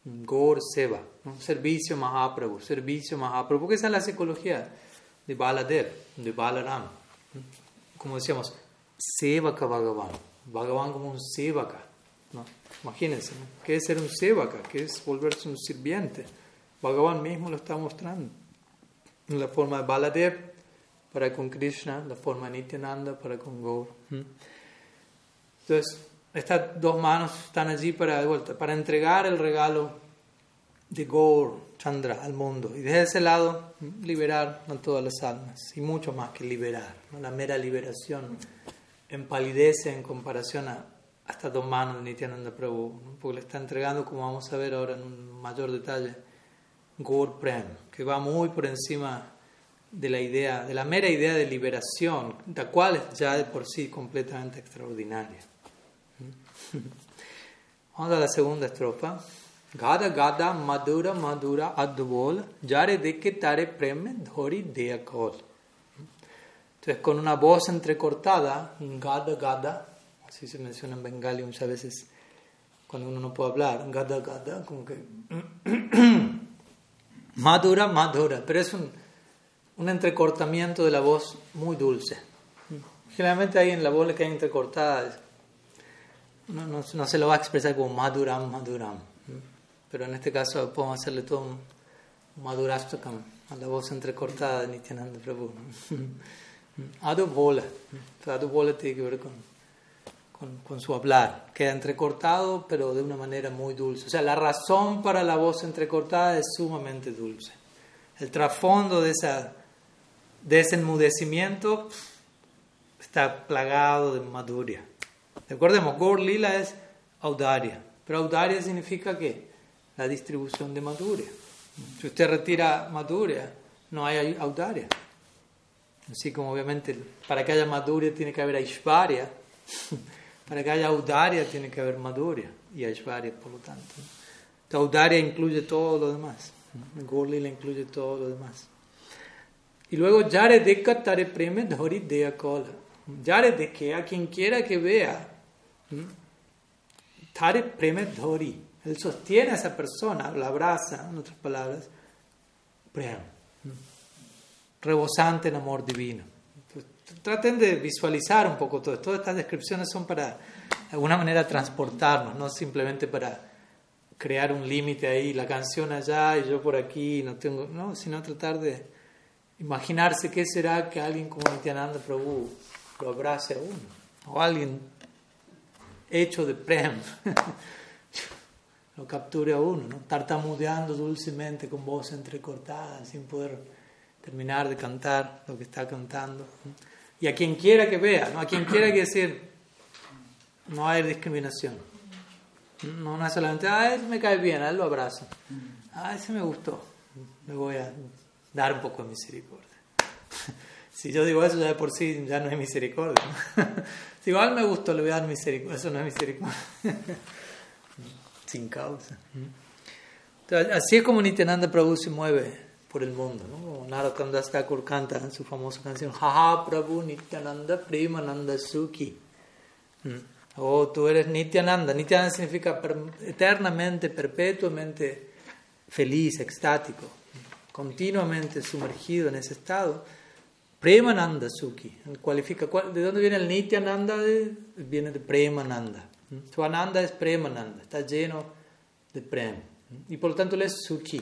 Gor Seva, servicio Mahaprabhu, servicio Mahaprabhu, porque esa es la psicología de Baladev, de Balaram. Como decíamos, Sevaka Bhagavan, Bhagavan como un Sevaka. ¿no? Imagínense, ¿qué es ser un Sevaka? ¿Qué es volverse un sirviente? Bhagavan mismo lo está mostrando. En la forma de Baladev para con Krishna, la forma de Nityananda para con Gaur. Entonces, estas dos manos están allí para, de vuelta, para entregar el regalo de Gaur Chandra al mundo. Y desde ese lado, liberar a todas las almas. Y mucho más que liberar. La mera liberación empalidece en comparación a, estas dos manos de Nityananda Prabhu. Porque le está entregando, como vamos a ver ahora en un mayor detalle, Gaur Prem, que va muy por encima de la idea, de la mera idea de liberación, la cual es ya de por sí completamente extraordinaria. Vamos a la segunda estrofa. Gada gada madura madura advol jare que tare preme dhori deakol. Entonces con una voz entrecortada, gada gada, así se menciona en bengali muchas veces cuando uno no puede hablar, gada gada, como que madura madura, pero es un, un entrecortamiento de la voz muy dulce. Generalmente hay en la voz que hay entrecortada no, no, no, se lo va a expresar como maduram, maduram. Pero en este caso podemos hacerle todo un, madurastakam a la voz entrecortada de Nityananda Prabhu. Adu bola. Adu bola tiene que ver con, con, con, su hablar. Queda entrecortado, pero de una manera muy dulce. O sea, la razón para la voz entrecortada es sumamente dulce. El trasfondo de, esa, de ese enmudecimiento está plagado de maduria. Recordemos, Gaur Lila es audaria, pero audaria significa que la distribución de maduria. Si usted retira maduria, no hay audaria. Así como obviamente para que haya maduria tiene que haber aishvarya, para que haya audaria tiene que haber maduria y aishvarya por lo tanto. La audaria incluye todo lo demás. Gaur Lila incluye todo lo demás. Y luego, Yare Dekka Tare Preme Dhori Dea Kola. Yare de que a quien quiera que vea Tare preme dhori. Él sostiene a esa persona, la abraza, en otras palabras, prem. Rebosante en amor divino. Traten de visualizar un poco todo esto. Todas estas descripciones son para, de alguna manera, transportarnos, no simplemente para crear un límite ahí, la canción allá y yo por aquí, no tengo, no, sino tratar de imaginarse qué será que alguien como Nityananda Prabhu lo abrace a uno, o alguien hecho de prem, lo capture a uno, ¿no? tartamudeando dulcemente con voz entrecortada, sin poder terminar de cantar lo que está cantando. Y a quien quiera que vea, ¿no? a quien quiera que decir, no hay discriminación. No, no es solamente, ah, ese me cae bien, a él lo abrazo. Ah, ese me gustó, me voy a dar un poco de misericordia. si yo digo eso ya de por sí ya no es misericordia. Si igual me gustó, le voy a dar misericordia. Eso no es misericordia. Sin causa. así es como Nityananda Prabhu se mueve por el mundo. ¿no? Narottam Thakur canta en su famosa canción Jaja Prabhu Nityananda Premananda Sukhi. Mm. Oh, tú eres Nityananda. Nityananda significa eternamente, perpetuamente feliz, extático, continuamente sumergido en ese estado. Premananda Sukhi. Cualifica, ¿De dónde viene el Nityananda? Viene de Premananda. Su Ananda es Premananda, está lleno de Prem. Y por lo tanto él es Sukhi,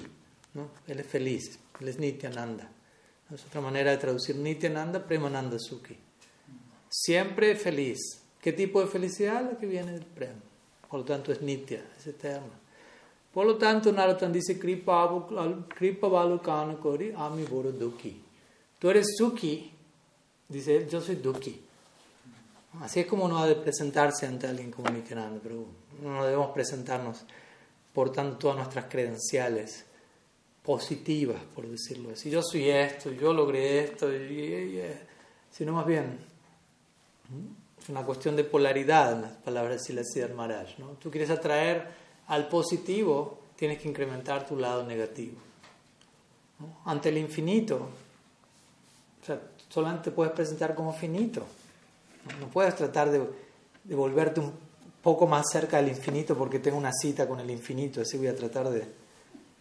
¿no? él es feliz, él es Nityananda. Es otra manera de traducir Nityananda, Premananda Sukhi. Siempre feliz. ¿Qué tipo de felicidad? La que viene del Prema. Por lo tanto, es Nitya, es eterna. Por lo tanto, Naratan dice, Kripa Balukana Kori Ami Boro Duki. Tú eres Sukhi, dice él, yo soy Duki. Así es como uno ha de presentarse ante alguien como Nityananda, pero no debemos presentarnos portando todas nuestras credenciales positivas, por decirlo así. Yo soy esto, yo logré esto, sino más bien es una cuestión de polaridad en las palabras de Siddhar Maharaj. ¿no? Tú quieres atraer al positivo, tienes que incrementar tu lado negativo. Ante el infinito, o sea, solamente puedes presentar como finito. No, puedes tratar de, de, volverte un poco más cerca del infinito porque tengo una cita con el infinito, así voy a tratar de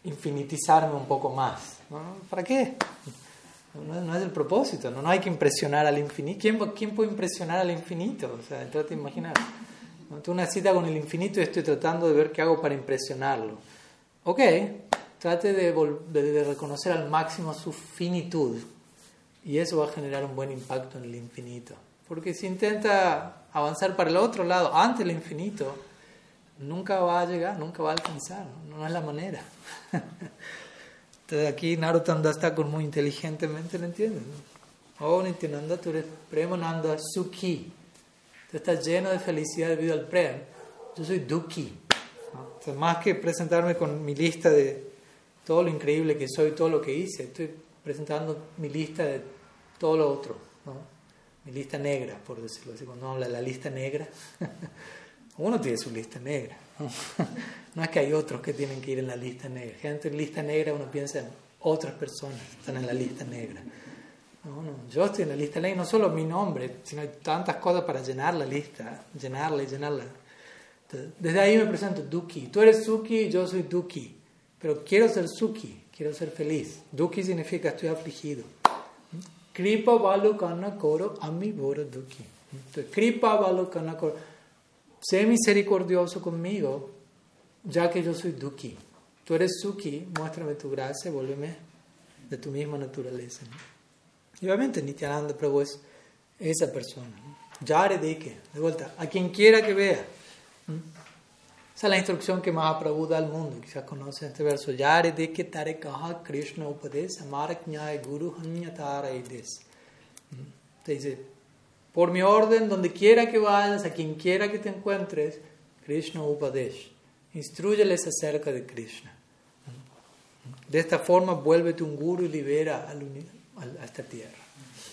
infinitizarme un poco más. ¿Para qué? No, es el propósito, ¿no? no hay que impresionar al infinito. ¿Quién, ¿Quién, puede impresionar al infinito? O sea, trata de imaginar. Tengo una cita con el infinito y estoy tratando de ver qué hago para impresionarlo. Ok, trate de, de, reconocer al máximo su finitud y eso va a generar un buen impacto en el infinito. Porque si intenta avanzar para el otro lado, ante el infinito, nunca va a llegar, nunca va a alcanzar, no, no es la manera. Entonces aquí Narottanda está con muy inteligentemente, ¿lo entiendes? Oh, Nityananda, tú eres Premananda Sukhi. Tú estás lleno de felicidad debido al Prem. Yo soy Dukhi. Entonces, más que presentarme con mi lista de todo lo increíble que soy, todo lo que hice, estoy presentando mi lista de todo lo otro. ¿no? Mi lista negra, por decirlo así. Cuando habla la lista negra, uno tiene su lista negra. No es que hay otros que tienen que ir en la lista negra. Gente en lista negra uno piensa en otras personas están en la lista negra. No, no, yo estoy en la lista negra, no solo mi nombre, sino hay tantas cosas para llenar la lista, llenarla y llenarla. desde ahí me presento Duki. Tú eres Suki, yo soy Duki. Pero quiero ser Suki, quiero ser feliz. Duki significa estoy afligido. Kripa Balukana Koro Ami Duki. Kripa Balukana Koro. Sé misericordioso conmigo ya que yo soy Duki. Tú eres Suki, muéstrame tu gracia, vuélveme de tu misma naturaleza. Y obviamente Nityananda Prabhu es esa persona. Yare Deke, de vuelta, a quien quiera que vea. Esa es la instrucción que Mahaprabhu da al mundo. Quizás conocen este verso. Yare Deke Tare Kaha Krishna Upades Amarak Guru Hanyatara Ides. Te dice, por mi orden, donde quiera que vayas, a quien quiera que te encuentres, Krishna Upadesh instruyeles acerca de Krishna. De esta forma, vuélvete un guru y libera a esta tierra.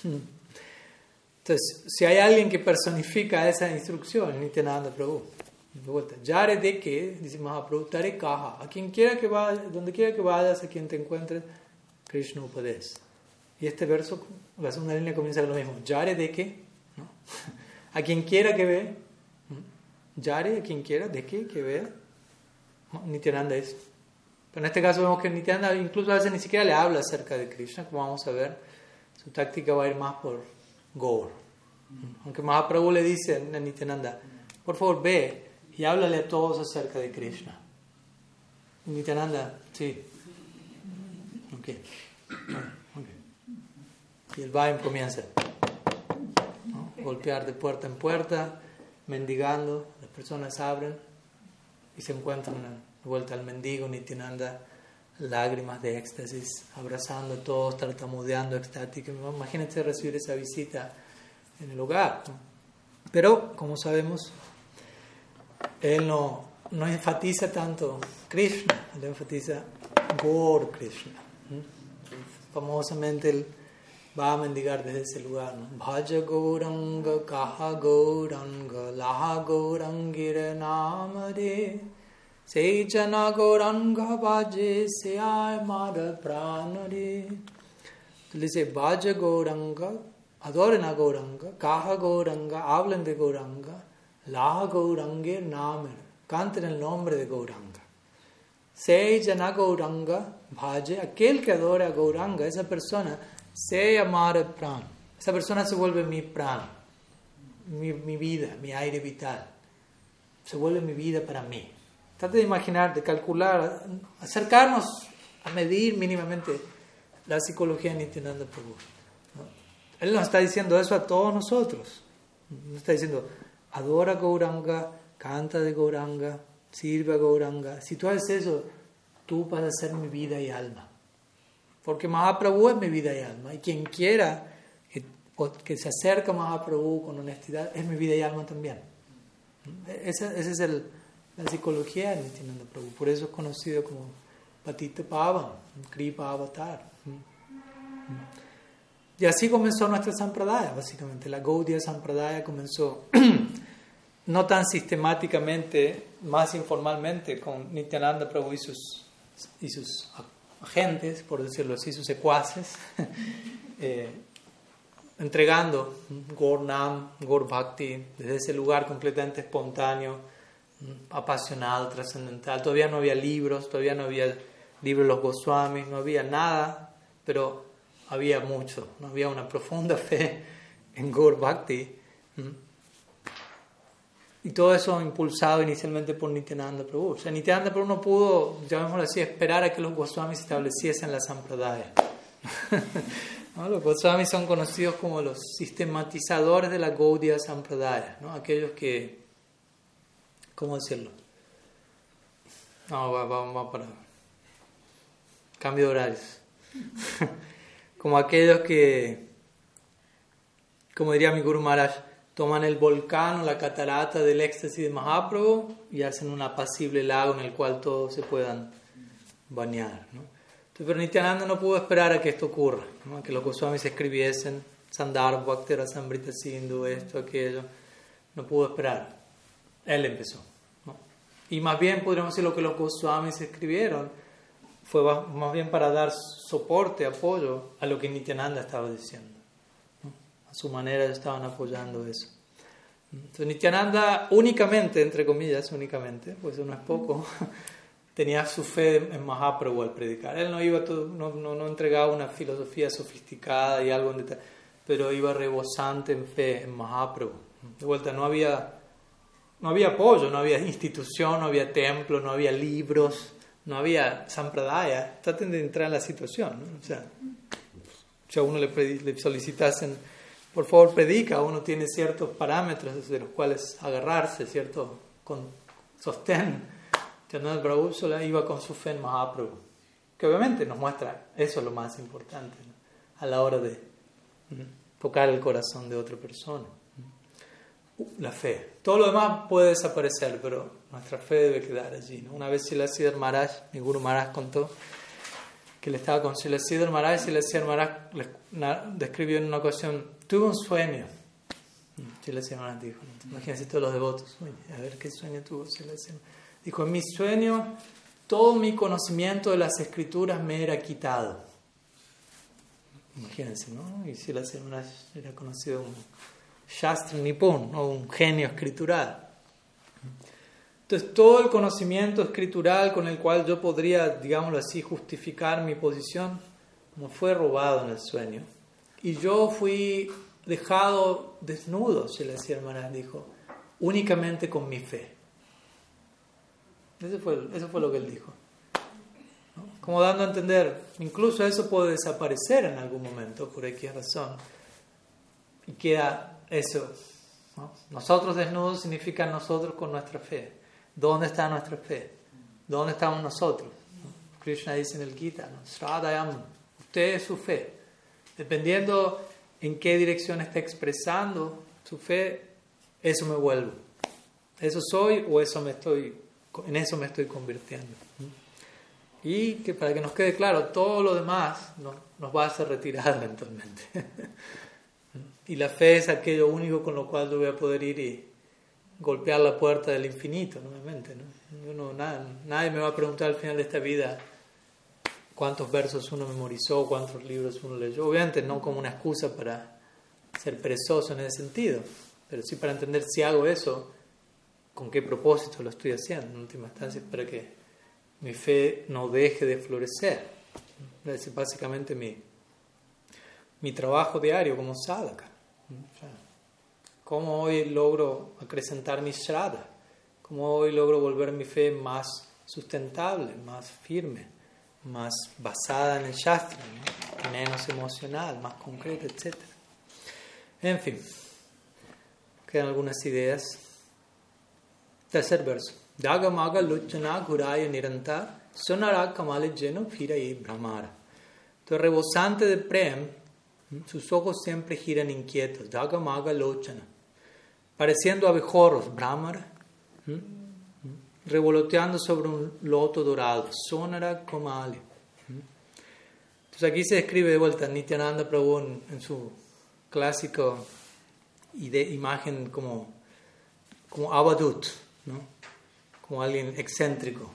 Entonces, si hay alguien que personifica esa instrucción, Nityananda Prabhu. De vuelta, Yare de que, dice Mahaprabhu, Tare Kaha, a quien quiera que vaya, donde quiera que vayas, a quien te encuentres, Krishna Upades. Y este verso, la segunda línea comienza lo mismo. Yare de que. a quien quiera que vea, Yare, a quien quiera, de que, que vea, Nityananda es. Pero en este caso vemos que Nityananda incluso a veces ni siquiera le habla acerca de Krishna, como vamos a ver. Su táctica va a ir más por Gaur. Aunque Mahaprabhu le dice a Nityananda, por favor ve y háblale a todos acerca de Krishna. Nityananda, sí. Ok. Y el Vaim comienza golpear de puerta en puerta, mendigando, las personas abren y se encuentran de vuelta al mendigo Nityananda, lágrimas de éxtasis, abrazando a todos, tartamudeando, extático. Imagínense recibir esa visita en el hogar. Pero, como sabemos, él no, no enfatiza tanto Krishna, él enfatiza Gaur Krishna. Famosamente él va a mendigar desde ese lugar. Bhaja Gauranga, Kaha Gauranga, Laha Gaurangir Namare, Sejana Gauranga Bhaje Seay Mara Pranare. Entonces dice Bhaja Gauranga, adoren a Gauranga, Kaha Gauranga, hablen de Gauranga, Laha Gaurangir Namare, canten el nombre de Gauranga. Sejana Gauranga Bhaje, aquel que adora a Gauranga, esa persona se amar pran. Esa persona se vuelve mi pran, mi, mi, vida, mi aire vital. Se vuelve mi vida para mí. Trate de imaginar, de calcular, acercarnos a medir mínimamente la psicología de Nityananda Prabhu. Él nos está diciendo eso a todos nosotros. Nos está diciendo, adora Gauranga, canta de Gauranga, sirve a Gauranga. Si tú haces eso, tú vas a ser mi vida y alma. Porque Mahaprabhu es mi vida y alma. Y quien quiera que, que se acerque a Mahaprabhu con honestidad, es mi vida y alma también. Esa, es el, la psicología de Nityananda Prabhu. Por eso es conocido como Patita Pavan, Kripa Avatar. Y así comenzó nuestra Sampradaya, básicamente. La Gaudiya Sampradaya comenzó no tan sistemáticamente, más informalmente, con Nityananda Prabhu y sus, y sus agentes, por decirlo así, sus secuaces, eh, entregando Gaur Nam, Gaur Bhakti, desde ese lugar completamente espontáneo, apasionado, trascendental. Todavía no había libros, todavía no había libros de los Goswamis, no había nada, pero había mucho, no había una profunda fe en Gaur Bhakti. Y todo eso impulsado inicialmente por Nityananda Prabhu. O sea, Nityananda Prabhu no pudo, llamémoslo así, esperar a que los Goswamis estableciesen la Sampradaya. Los Goswamis son conocidos como los sistematizadores de la Gaudiya Sampradaya, ¿no? aquellos que, ¿cómo decirlo? No, vamos va, para cambio de horarios. como aquellos que, como diría mi Guru Maharaj, toman el volcán o la catarata del éxtasis de Mahaprabhu y hacen un apacible lago en el cual todos se puedan bañar. ¿no? Pero Nityananda no pudo esperar a que esto ocurra, ¿no? que los Goswamis escribiesen Sandar, Bhaktera, Sambrita Sindhu, esto, aquello. No pudo esperar. Él empezó. Y más bien podríamos decir lo que los Goswamis escribieron fue más bien para dar soporte, apoyo a lo que Nityananda estaba diciendo a su manera estaban apoyando eso. Entonces Nityananda únicamente, entre comillas, únicamente, pues no es poco, tenía su fe en Mahaprabhu al predicar. Él no, iba no, no, entregaba una filosofía sofisticada y algo en detalle, pero iba rebosante en fe en Mahaprabhu. De vuelta, no había, no había apoyo, no había institución, no había templo, no había libros, no había sampradaya. Traten de entrar en la situación. O sea, si a uno le, le solicitasen por favor predica, uno tiene ciertos parámetros desde los cuales agarrarse, cierto con sostén. Chandan Prabhu iba con su fe en Mahaprabhu, que obviamente nos muestra eso es lo más importante a la hora de tocar el corazón de otra persona. La fe. Todo lo demás puede desaparecer, pero nuestra fe debe quedar allí. Una vez Siddhar Maharaj, mi Guru Maharaj contó que le estaba con Siddhar Maharaj y Siddhar Maharaj describió en una ocasión Tuve un sueño. Silasya Maharaj dijo, imagínense todos los devotos. a ver qué sueño tuvo Silasya. Dijo, en mi sueño todo mi conocimiento de las escrituras me era quitado. Imagínense, ¿no? Y Silasya Maharaj era conocido como Shastra Nippon, o un genio escritural. Entonces, todo el conocimiento escritural con el cual yo podría, digámoslo así, justificar mi posición, me fue robado en el sueño. Y yo fui dejado desnudo, se le decía hermana, dijo, únicamente con mi fe. Eso fue, eso fue lo que él dijo. Como dando a entender, incluso eso puede desaparecer en algún momento, por X razón. Y queda eso. Nosotros desnudos significa nosotros con nuestra fe. ¿Dónde está nuestra fe? ¿Dónde estamos nosotros? Krishna dice en el Gita, ¿no? usted es su fe. Dependiendo en qué dirección está expresando su fe, eso me vuelvo. Eso soy o eso me estoy, en eso me estoy convirtiendo. Y que para que nos quede claro, todo lo demás nos, nos va a hacer retirar eventualmente. y la fe es aquello único con lo cual yo voy a poder ir y golpear la puerta del infinito nuevamente. ¿no? nadie me va a preguntar al final de esta vida cuántos versos uno memorizó, cuántos libros uno leyó. Obviamente no como una excusa para ser perezoso en ese sentido, pero sí para entender si hago eso, con qué propósito lo estoy haciendo. En última instancia, para que mi fe no deje de florecer. Es básicamente mi, mi trabajo diario como sadhaka. ¿Cómo hoy logro acrecentar mi shraddha? ¿Cómo hoy logro volver mi fe más sustentable, más firme? más basada en el Shastra, menos emocional, más concreta, etc. En fin, quedan algunas ideas. Tercer verso. Daga maga luchana guraya niranta sonara kamale lleno fira y brahmara. Entonces, rebosante de prem, sus ojos siempre giran inquietos. Daga maga lochana. Pareciendo abejorros, brahmara revoloteando sobre un loto dorado, sonara komali. Entonces aquí se describe de vuelta Nityananda Prabhu en, su clásico imagen como, como abadut, ¿no? como alguien excéntrico,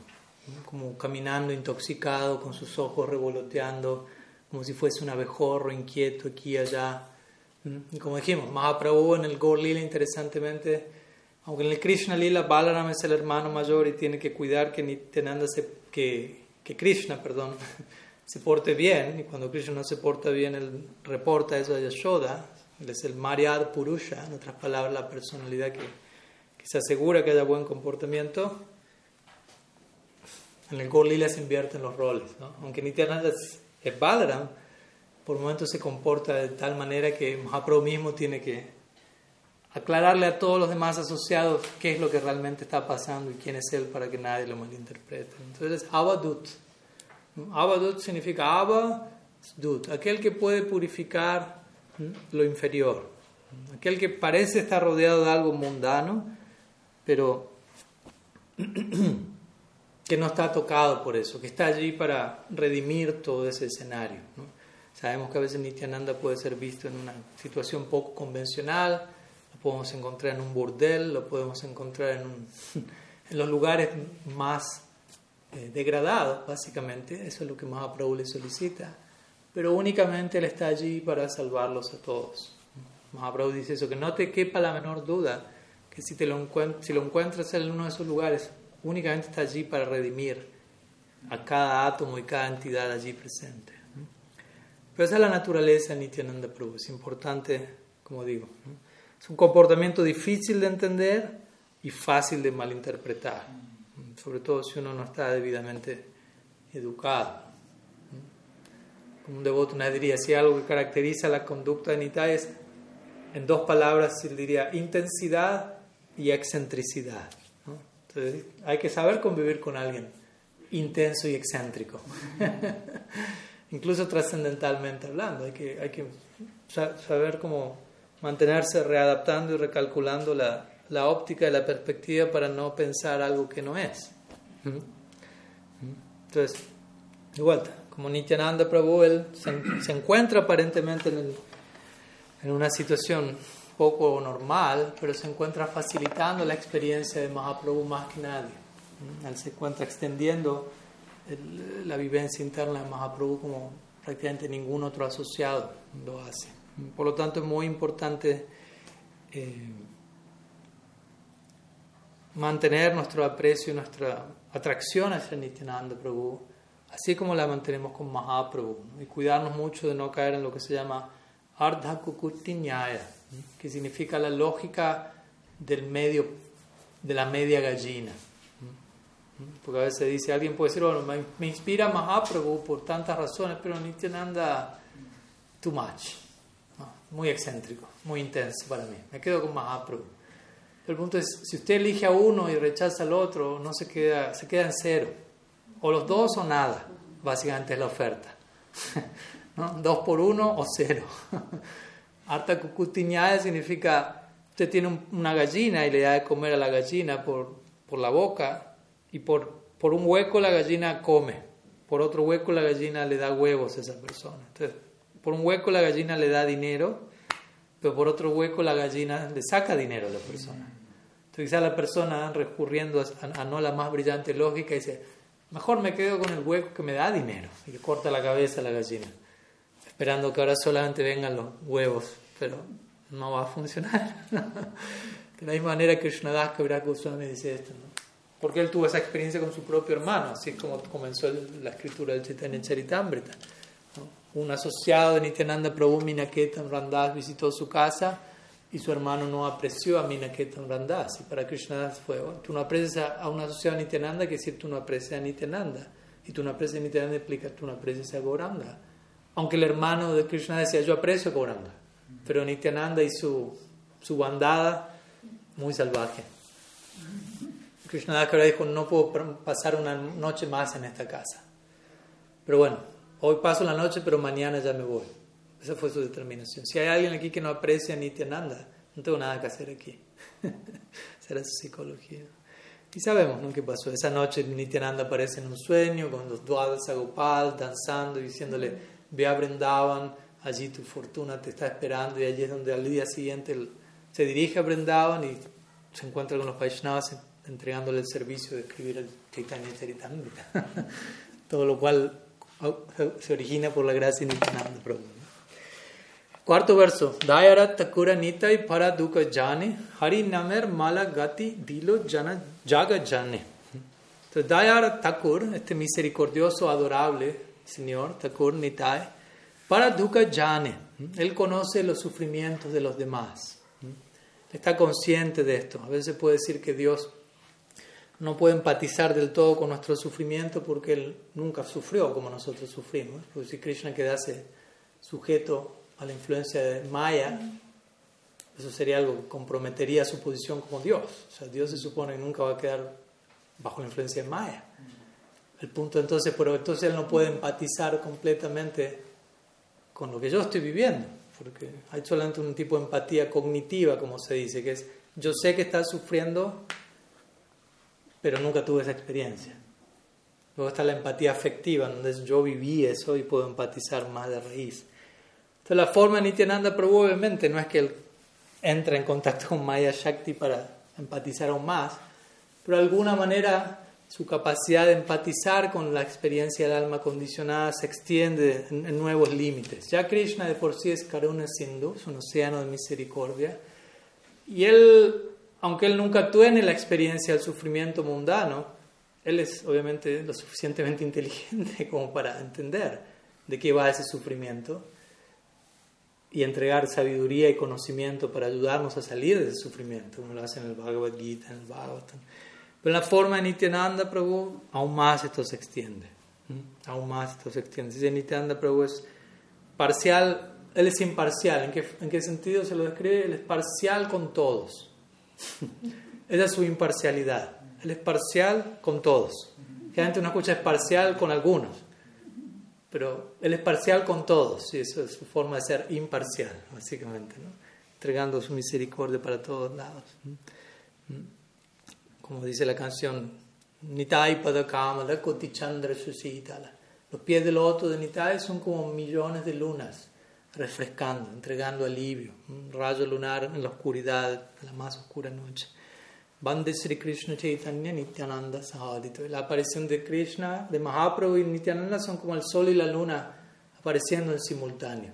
como caminando intoxicado, con sus ojos revoloteando, como si fuese un abejorro inquieto aquí y allá. Y como dijimos, Mahaprabhu en el Gaur Lila, interesantemente, aunque en el Krishna Lila Balaram es el hermano mayor y tiene que cuidar que Nityananda se, que, que Krishna, perdón, se porte bien, y cuando Krishna no se porta bien, él reporta eso a Yashoda, él es el Maryad Purusha, en otras palabras, la personalidad que, que se asegura que haya buen comportamiento. En el Gaur Lila se invierten los roles, ¿no? aunque Nityananda es, es Balaram, por momentos se comporta de tal manera que Mahaprabhu mismo tiene que aclararle a todos los demás asociados qué es lo que realmente está pasando y quién es él para que nadie lo malinterprete. Entonces, Abadut. Abadut significa Abadut, aquel que puede purificar lo inferior, aquel que parece estar rodeado de algo mundano, pero que no está tocado por eso, que está allí para redimir todo ese escenario. Sabemos que a veces Nityananda puede ser visto en una situación poco convencional, podemos encontrar en un burdel, lo podemos encontrar en, en los lugares más eh, degradados, básicamente. Eso es lo que Mahaprabhu le solicita. Pero únicamente Él está allí para salvarlos a todos. Mahaprabhu dice eso, que no te quepa la menor duda que si, te lo, si lo encuentras en uno de esos lugares, únicamente está allí para redimir a cada átomo y cada entidad allí presente. Pero esa es la naturaleza de Nityananda Prabhu. Es importante, como digo. Es un comportamiento difícil de entender y fácil de malinterpretar, sobre todo si uno no está debidamente educado. Como un devoto una diría, si algo que caracteriza la conducta de Nitya es, en dos palabras, él diría intensidad y excentricidad. Entonces hay que saber convivir con alguien intenso y excéntrico, incluso trascendentalmente hablando, hay que, hay que saber cómo mantenerse readaptando y recalculando la, la óptica y la perspectiva para no pensar algo que no es. Entonces, de vuelta, como Nityananda Prabhu, él se, encuentra aparentemente en, en, una situación poco normal, pero se encuentra facilitando la experiencia de Mahaprabhu más que nadie. Él se encuentra extendiendo la vivencia interna de Mahaprabhu como prácticamente ningún otro asociado lo hace. Por lo tanto, es muy importante eh, mantener nuestro aprecio y nuestra atracción hacia Nityananda Prabhu, así como la mantenemos con Mahaprabhu, y cuidarnos mucho de no caer en lo que se llama Ardha Nyaya, que significa la lógica del medio, de la media gallina. Porque a veces dice, alguien puede decir, bueno, me, me inspira Mahaprabhu por tantas razones, pero Nityananda, too much muy excéntrico, muy intenso para mí. Me quedo con Mahaprabhu. El punto es, si usted elige a uno y rechaza al otro, no se queda, se queda en cero. O los dos o nada, básicamente es la oferta. Dos por uno o cero. Arta cucutiñada significa, usted tiene una gallina y le da de comer a la gallina por, por la boca y por, por un hueco la gallina come, por otro hueco la gallina le da huevos a esa persona. Entonces, por un hueco la gallina le da dinero, pero por otro hueco la gallina le saca dinero a la persona. Entonces quizá la persona recurriendo a, no la más brillante lógica dice, mejor me quedo con el hueco que me da dinero y le corta la cabeza a la gallina, esperando que ahora solamente vengan los huevos, pero no va a funcionar. de la misma manera que Krishnadas Kaviraj Goswami dice esto, porque él tuvo esa experiencia con su propio hermano, así es como comenzó la escritura del Chaitanya Charitamrita un asociado de Nityananda Prabhu, Minaketan Randas, visitó su casa y su hermano no apreció a Minaketan Randas. Y para Krishna fue, tú no aprecias a un asociado de Nityananda, que decir tú no aprecias a Nityananda. Y tú no aprecias Nityananda implica tú no aprecias a Gauranga. Aunque el hermano de Krishna decía, yo aprecio a Gauranga. Pero Nityananda y su, su bandada, muy salvaje. Krishna ahora dijo, no puedo pasar una noche más en esta casa. Pero bueno, hoy paso la noche, pero mañana ya me voy. Esa fue su determinación. Si hay alguien aquí que no aprecia a Nityananda, no tengo nada que hacer aquí. Será su psicología. Y sabemos ¿no? qué pasó. Esa noche Nityananda aparece en un sueño con los Dwadas Gopal danzando y diciéndole, ve a Brindavan, allí tu fortuna te está esperando. Y allí es donde al día siguiente se dirige a Brindavan y se encuentra con los Vaishnavas entregándole el servicio de escribir el Chaitanya Charitamrita. Todo lo cual se origina por la gracia de Nityananda Prabhu. Cuarto verso. Dayarat takura nitai para duka jane, hari namer mala gati dilo jana jaga jane. Entonces Dayarat Thakur, este misericordioso, adorable Señor, Thakur Nitai, para duka jane. Él conoce los sufrimientos de los demás. Está consciente de esto. A veces puede decir que Dios no puede empatizar del todo con nuestro sufrimiento porque Él nunca sufrió como nosotros sufrimos. Si Krishna quedase sujeto a la influencia de Maya, eso sería algo que comprometería su posición como Dios. O sea, Dios se supone que nunca va a quedar bajo la influencia de Maya. El punto entonces, pero entonces Él no puede empatizar completamente con lo que yo estoy viviendo, porque hay solamente un tipo de empatía cognitiva, como se dice, que es yo sé que estás sufriendo, pero nunca tuve esa experiencia. Luego está la empatía afectiva, donde yo viví eso y puedo empatizar más de raíz. Entonces la forma de Nityananda probablemente no es que él entre en contacto con Maya Shakti para empatizar aún más, pero de alguna manera su capacidad de empatizar con la experiencia del alma condicionada se extiende en, nuevos límites. Ya Krishna de por sí es Karuna Sindhu, es un océano de misericordia, y él aunque él nunca tiene la experiencia del sufrimiento mundano, él es obviamente lo suficientemente inteligente como para entender de qué va ese sufrimiento y entregar sabiduría y conocimiento para ayudarnos a salir de ese sufrimiento, como lo hace en el Bhagavad Gita, en el Bhagavatam. Pero la forma de Nityananda Prabhu, aún más esto se extiende. Aún más esto se extiende. Si Nityananda Prabhu es parcial, él es imparcial. ¿En qué, ¿En qué sentido se lo describe? Él es parcial con todos. Esa es su imparcialidad. Él es parcial con todos. Generalmente una escucha es parcial con algunos, pero él es parcial con todos. Y eso es su forma de ser imparcial, básicamente. Entregando su misericordia para todos lados. Como dice la canción, Nitai Padakamala Koti Chandra Susitala. Los pies del loto de Nitai son como millones de lunas refrescando, entregando alivio, un rayo lunar en la oscuridad, en la más oscura noche. Bande Sri Krishna Chaitanya Nityananda Sahadito. La aparición de Krishna, de Mahaprabhu y Nityananda son como el sol y la luna apareciendo en simultáneo.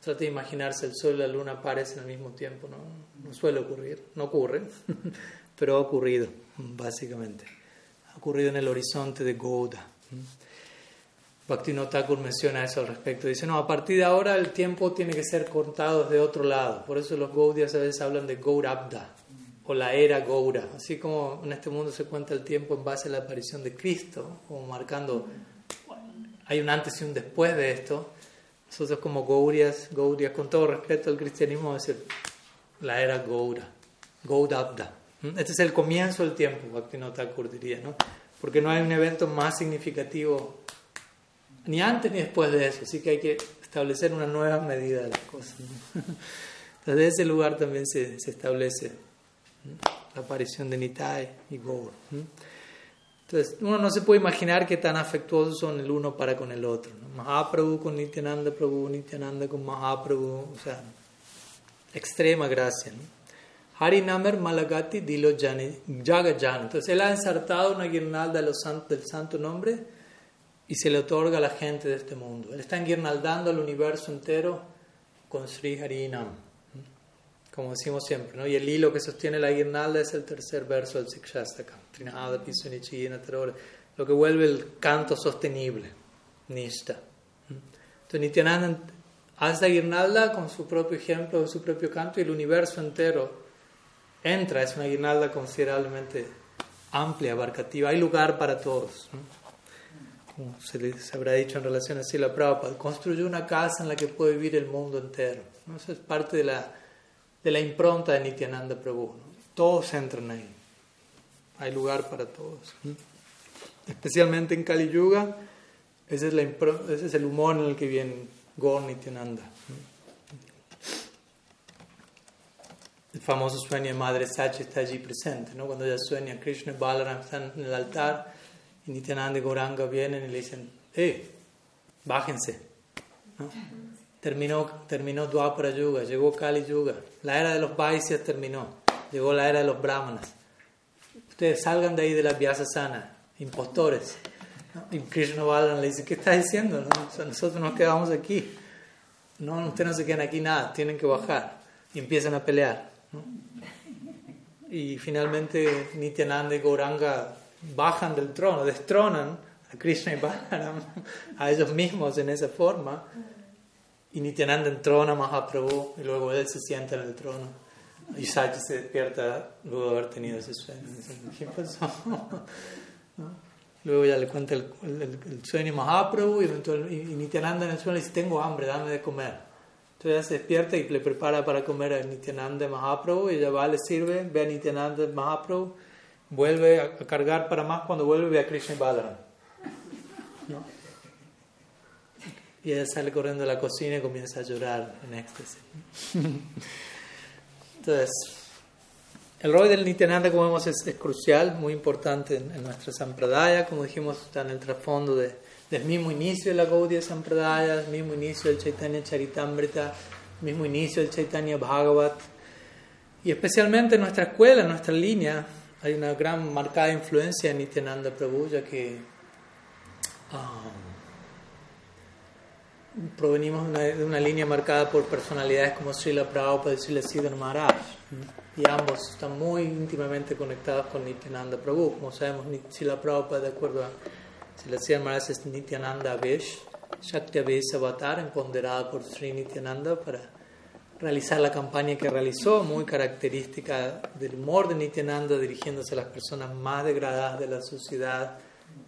Trate de imaginarse el sol y la luna aparecen al mismo tiempo, no, no suele ocurrir, no ocurre, pero ha ocurrido, básicamente. Ha ocurrido en el horizonte de Gouda. Bhaktivinoda Thakur menciona eso al respecto. Dice, no, a partir de ahora el tiempo tiene que ser cortado desde otro lado. Por eso los Gaudias a veces hablan de Gaurabda o la era Gaura. Así como en este mundo se cuenta el tiempo en base a la aparición de Cristo, como marcando, hay un antes y un después de esto. Nosotros como Gaurias, Gaurias, con todo respeto al cristianismo, es decir, la era Gaura, Gaurabda. ¿Mm? Este es el comienzo del tiempo, Bhaktivinoda Thakur diría, ¿no? Porque no hay un evento más significativo ni antes ni después de eso, así que hay que establecer una nueva medida de las cosas. Entonces, desde ese lugar también se, establece la aparición de Nitai y Gaur. Entonces, uno no se puede imaginar qué tan afectuosos son el uno para con el otro. Mahaprabhu con Nityananda Prabhu, Nityananda con Mahaprabhu, o sea, extrema gracia. Harinamer Malagati Dilo Jani, Jaga Entonces, él ha ensartado una guirnalda del santo nombre y se le otorga a la gente de este mundo. Él está enguirnaldando el universo entero con Sri Harinam, como decimos siempre, ¿no? Y el hilo que sostiene la guirnalda es el tercer verso del Sikshastaka, lo que vuelve el canto sostenible, Nishta. Entonces Nityananda hace la guirnalda con su propio ejemplo, su propio canto, y el universo entero entra, es una guirnalda considerablemente amplia, abarcativa, hay lugar para todos como se les habrá dicho en relación a Sila Prabhupada, construyó una casa en la que puede vivir el mundo entero. Eso es parte de la, de la impronta de Nityananda Prabhu. Todos entran ahí. Hay lugar para todos. Especialmente en Kali Yuga, ese es, la ese es el humor en el que viene Gaur Nityananda. El famoso sueño de Madre Sachi está allí presente, ¿no? Cuando ella sueña, Krishna y Balaram están en el altar Nityananda y Gauranga vienen y le dicen, ¡eh! Bájense. ¿no? Terminó, terminó Yuga, llegó Kali Yuga, la era de los Vaisyas terminó, llegó la era de los Brahmanas. Ustedes salgan de ahí de la Vyasa Sana, impostores. Y Krishna Balaram le dice, ¿qué estás diciendo? nosotros nos quedamos aquí. No, ustedes no se quedan aquí nada, tienen que bajar. Y empiezan a pelear. Y finalmente Nityananda y Gauranga bajan del trono, destronan a Krishna y Balaram, a ellos mismos en esa forma. Y Nityananda entrona a Mahaprabhu y luego él se sienta en el trono. Y Sachi se despierta luego de haber tenido ese sueño. ¿Qué pasó? Luego ya le cuenta el, sueño a Mahaprabhu y, y Nityananda en el sueño le dice, tengo hambre, dame de comer. Entonces ella se despierta y le prepara para comer a Nityananda Mahaprabhu. Y ella va, le sirve, ve a Nityananda Mahaprabhu, vuelve a cargar para más. Cuando vuelve, ve a Krishna y Balaram. Y ella sale corriendo a la cocina y comienza a llorar en éxtasis. Entonces, el rol del Nityananda, como vemos, es, crucial, muy importante en, en, nuestra Sampradaya. Como dijimos, está en el trasfondo de del mismo inicio de la Gaudiya Sampradaya, del mismo inicio del Chaitanya Charitamrita, mismo inicio del Chaitanya Bhagavat. Y especialmente en nuestra escuela, en nuestra línea, hay una gran marcada influencia de Nityananda Prabhu, ya que um, provenimos de una, línea marcada por personalidades como Srila Prabhupada y Srila Siddhar Maharaj. Y ambos están muy íntimamente conectados con Nityananda Prabhu. Como sabemos, Srila Prabhupada, de acuerdo a si la Sri Maharaj es Nityananda Avesh, Shakti Avesh Avatar, empoderada por Sri Nityananda para realizar la campaña que realizó, muy característica del humor de Nityananda, dirigiéndose a las personas más degradadas de la sociedad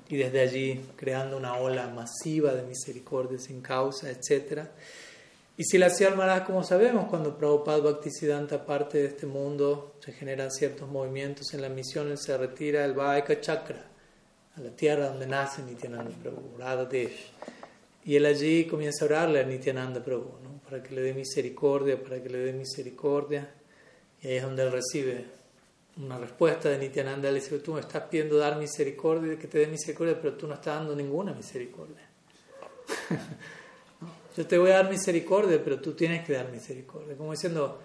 y desde allí creando una ola masiva de misericordia sin causa, etc. Y si la Maharaj, como sabemos, cuando Prabhupada Bhaktisiddhanta parte de este mundo, se generan ciertos movimientos en la misión, él se retira del Vaika Chakra a la tierra donde nace Nityananda Prabhu, Radha Desh. Y él allí comienza a orarle a Nityananda Prabhu. Para que le dé misericordia, para que le dé misericordia. Y ahí es donde él recibe una respuesta de Nityananda. Él dice, tú me estás pidiendo dar misericordia, que te dé misericordia, pero tú no estás dando ninguna misericordia. Yo te voy a dar misericordia, pero tú tienes que dar misericordia. Como diciendo,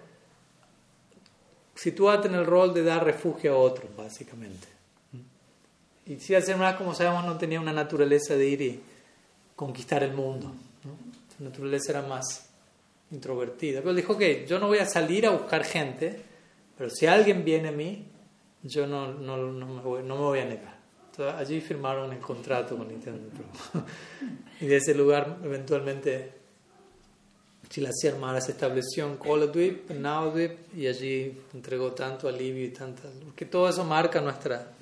sitúate en el rol de dar refugio a otros, básicamente. Y si más, como sabemos, no tenía una naturaleza de ir y conquistar el mundo. Su naturaleza era más introvertida. Pero dijo que yo no voy a salir a buscar gente, pero si alguien viene a mí, yo no, no, no, me, voy, no me voy a negar. Entonces, allí firmaron el contrato con Nintendo y de ese lugar, eventualmente, Chilaciar Mara se estableció en Koladwip, en Naudwip, y allí entregó tanto alivio y tanta. Porque todo eso marca nuestra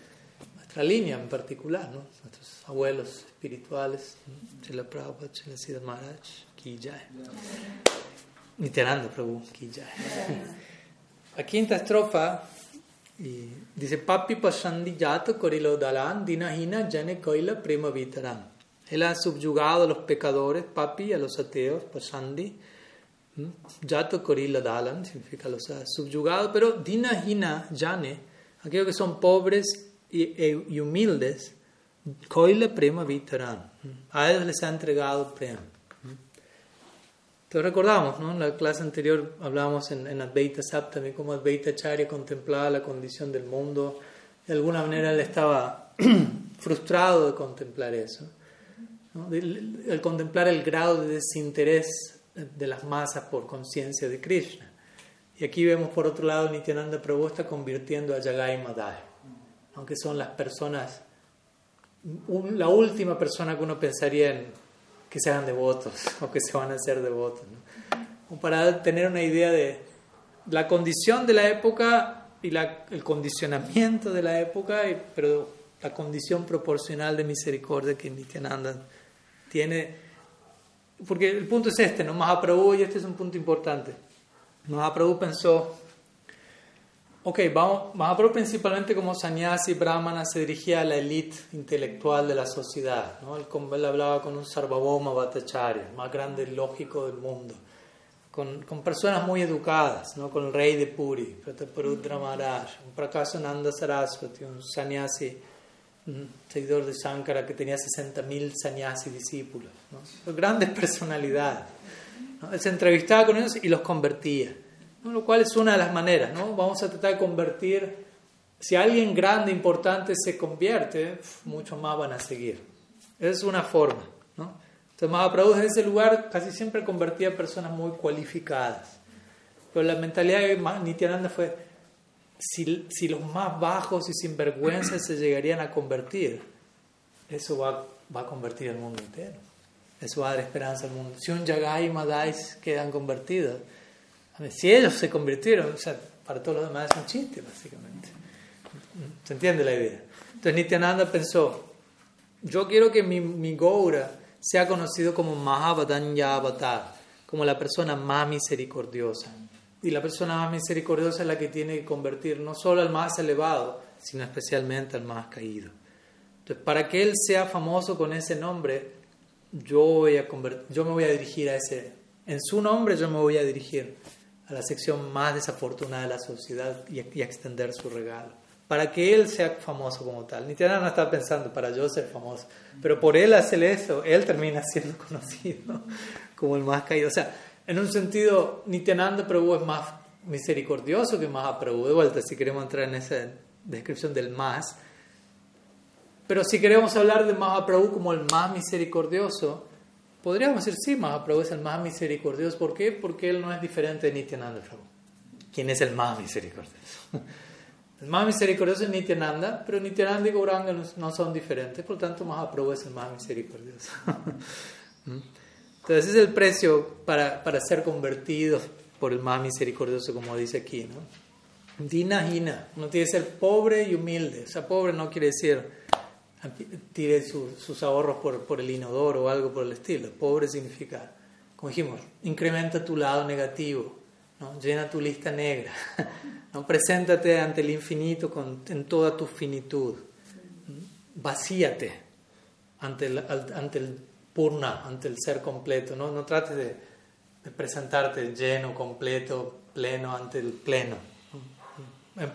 la línea en particular, ¿no? nuestros abuelos espirituales, Chila Prabhupada, Chila Siddha Maharaj. Nityananda Prabhu. La quinta estrofa dice: Papi pasandi jato korilo dalan, dinahina jane koila prema vitaran. Él ha subyugado a los pecadores, papi, a los ateos, pasandi. Jato korila dalan significa los ha subyugado, pero dinahina jane, aquellos que son pobres e, y, humildes, Koila Prema Vitaran. A ellos les ha entregado Prema. Te recordamos, ¿no? En la clase anterior hablábamos en, Advaita Saptami cómo Advaita Charya contemplaba la condición del mundo. De alguna manera él estaba frustrado de contemplar eso. El, contemplar el grado de desinterés de las masas por conciencia de Krishna. Y aquí vemos por otro lado Nityananda Prabhu está convirtiendo a Jagai Madai aunque son las personas, la última persona que uno pensaría en que se hagan devotos o que se van a hacer devotos. ¿no? para tener una idea de la condición de la época y el condicionamiento de la época, pero la condición proporcional de misericordia que Nityananda tiene. Porque el punto es este, ¿no? Mahaprabhu, y este es un punto importante. Mahaprabhu pensó, ok, vamos, Mahaprabhu principalmente como sannyasi brahmana se dirigía a la élite intelectual de la sociedad. ¿no? Él, hablaba con un Sarvabhauma Bhattacharya, más grande lógico del mundo con, con, personas muy educadas, ¿no? con el rey de Puri, Prataparudra Maharaj, un Prakashananda Saraswati, un sannyasi, un seguidor de Shankara que tenía 60.000 sannyasi discípulos, ¿no? grandes personalidades. ¿no? Él se entrevistaba con ellos y los convertía. Lo cual es una de las maneras. ¿no? Vamos a tratar de convertir, si alguien grande, importante se convierte, muchos más van a seguir. Es una forma. ¿no? Entonces Mahaprabhu en ese lugar casi siempre convertía a personas muy cualificadas. Pero la mentalidad de Nityananda fue, si, si los más bajos y sinvergüenzas se llegarían a convertir, eso va, va a convertir el mundo entero. Eso va a dar esperanza al mundo. Si un Yagai y Madais quedan convertidos, si ellos se convirtieron, o sea, para todos los demás es un chiste, básicamente. ¿Se entiende la idea? Entonces Nityananda pensó, yo quiero que mi, mi Goura se ha conocido como Mahavadanya Avatar, como la persona más misericordiosa. Y la persona más misericordiosa es la que tiene que convertir no solo al más elevado, sino especialmente al más caído. Entonces, para que él sea famoso con ese nombre, yo, voy a yo me voy a dirigir a ese, en su nombre yo me voy a dirigir a la sección más desafortunada de la sociedad y, y extender su regalo para que él sea famoso como tal. Nityananda no está pensando para yo ser famoso, pero por él hacer eso, él termina siendo conocido como el más caído. O sea, en un sentido, Nityananda Prabhu es más misericordioso que Mahaprabhu. De vuelta, si queremos entrar en esa descripción del más. Pero si queremos hablar de Mahaprabhu como el más misericordioso, podríamos decir, sí, Mahaprabhu es el más misericordioso. ¿Por qué? Porque él no es diferente de Nityananda Prabhu. ¿Quién es el más misericordioso? El más misericordioso es Nityananda, pero Nityananda y Gauranga no, son diferentes, por lo tanto Mahaprabhu es el más misericordioso. ¿Mm? Entonces es el precio para, para ser convertidos por el más misericordioso, como dice aquí. ¿no? Dina Hina, uno tiene que ser pobre y humilde. O sea, pobre no quiere decir tire sus ahorros por, el inodoro o algo por el estilo. Pobre significa, como dijimos, incrementa tu lado negativo, ¿no? llena tu lista negra. ¿no? Preséntate ante el infinito con, en toda tu finitud. Vacíate ante el, ante el purna, ante el ser completo. No, no trates de, de presentarte lleno, completo, pleno ante el pleno.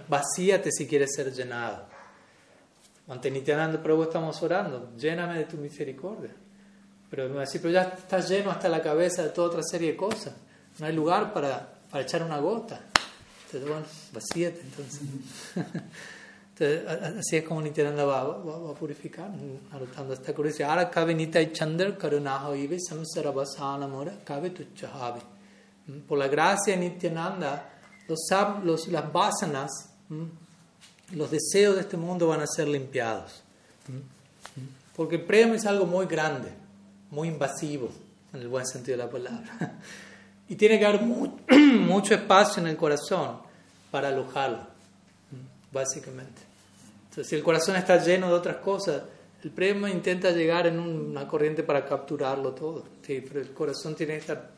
Vacíate si quieres ser llenado. Ante Nityananda Prabhu estamos orando, lléname de tu misericordia. Pero me va a decir, pero ya estás lleno hasta la cabeza de toda otra serie de cosas. No hay lugar para, para echar una gota. Entonces, bueno, vacíate entonces. entonces así es como Nityananda va, va, va a purificar, anotando esta curiosidad. Ahora cabe Nitai Chandar Karunaha Ibe Samsarabhasanamura cabe Tuchahavi. ¿Mm? Por la gracia de Nityananda, los, los, las vasanas, ¿Mm? Los deseos de este mundo van a ser limpiados. ¿Mm? Porque el prema es algo muy grande, muy invasivo, en el buen sentido de la palabra. Y tiene que haber mucho espacio en el corazón para alojarlo, básicamente. Entonces, si el corazón está lleno de otras cosas, el prema intenta llegar en una corriente para capturarlo todo. Sí, pero el corazón tiene que estar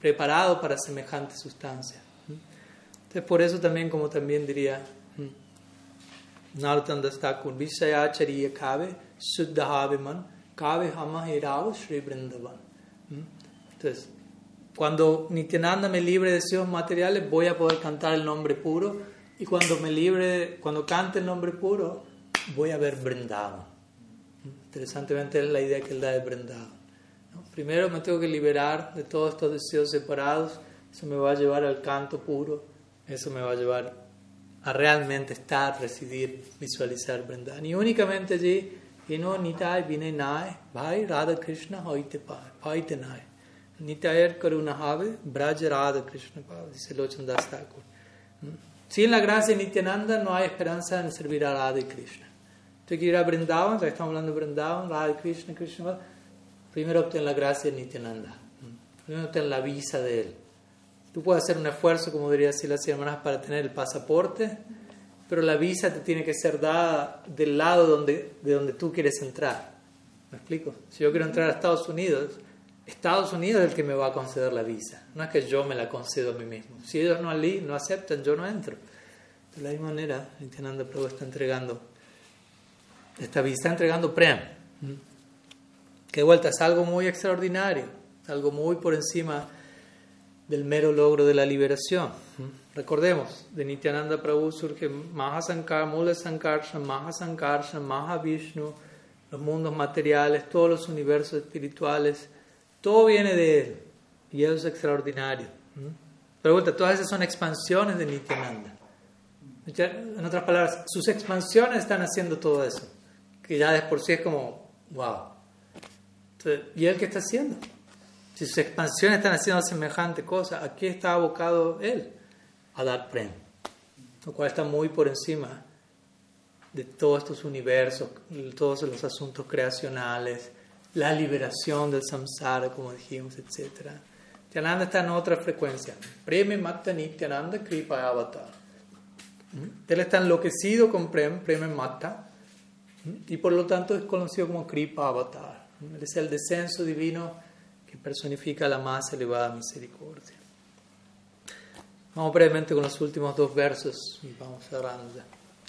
preparado para semejante sustancia. Entonces, por eso también, como también diría Narottam Thakur, Vishayachariya Kave, Suddhaviman, Kave Hama Sri Brindavan. Entonces, cuando Nityananda me libre de deseos materiales, voy a poder cantar el nombre puro. Y cuando me libre, cuando cante el nombre puro, voy a ver Brindado. Interesantemente es la idea que él da de Brindado. Primero me tengo que liberar de todos estos deseos separados. Eso me va a llevar al canto puro. Eso me va a llevar a realmente estar, residir, visualizar Vrindavan. Y únicamente allí, y no nitai vine nai, bhai Radha Krishna hoite hoite nai. Nitayar Karuna Have, Braja Radha Krishna dice Lochan Das Thakur. Si en la gracia de Nityananda no hay esperanza en servir a Radha y Krishna. Tú quieres ir a Brindavan, ya estamos hablando de Brindavan, Radha y Krishna, Krishna, primero obtén la gracia de Nityananda. Primero obtén la visa de él. Tú puedes hacer un esfuerzo, como diría así las hermanas, para tener el pasaporte, pero la visa te tiene que ser dada del lado donde, de donde tú quieres entrar. ¿Me explico? Si yo quiero entrar a Estados Unidos, Estados Unidos es el que me va a conceder la visa, no es que yo me la concedo a mí mismo. Si ellos no, no aceptan, yo no entro. De la misma manera, Nityananda Prabhu está entregando esta visa, está entregando Prem, que de vuelta es algo muy extraordinario, algo muy por encima del mero logro de la liberación. Recordemos, de Nityananda Prabhu surge Mahasankar, Mula Sankarsha, Mahasankarsha, Mahavishnu, los mundos materiales, todos los universos espirituales, todo viene de él y eso es extraordinario. Pero vuelta, todas esas son expansiones de Nityananda. En otras palabras, sus expansiones están haciendo todo eso, que ya de por sí es como, wow. ¿Y él qué está haciendo? Si sus expansiones están haciendo semejante cosa, ¿a qué está abocado él? A dar prem. Lo cual está muy por encima de todos estos universos, todos los asuntos creacionales, la liberación del samsara, como dijimos, etc. Nityananda está en otra frecuencia. Prem Matta Nityananda Kripa Avatar. Él está enloquecido con Prem, Prem Matta, y por lo tanto es conocido como Kripa Avatar. Es el descenso divino que personifica la más elevada misericordia. Vamos brevemente con los últimos dos versos y vamos cerrando.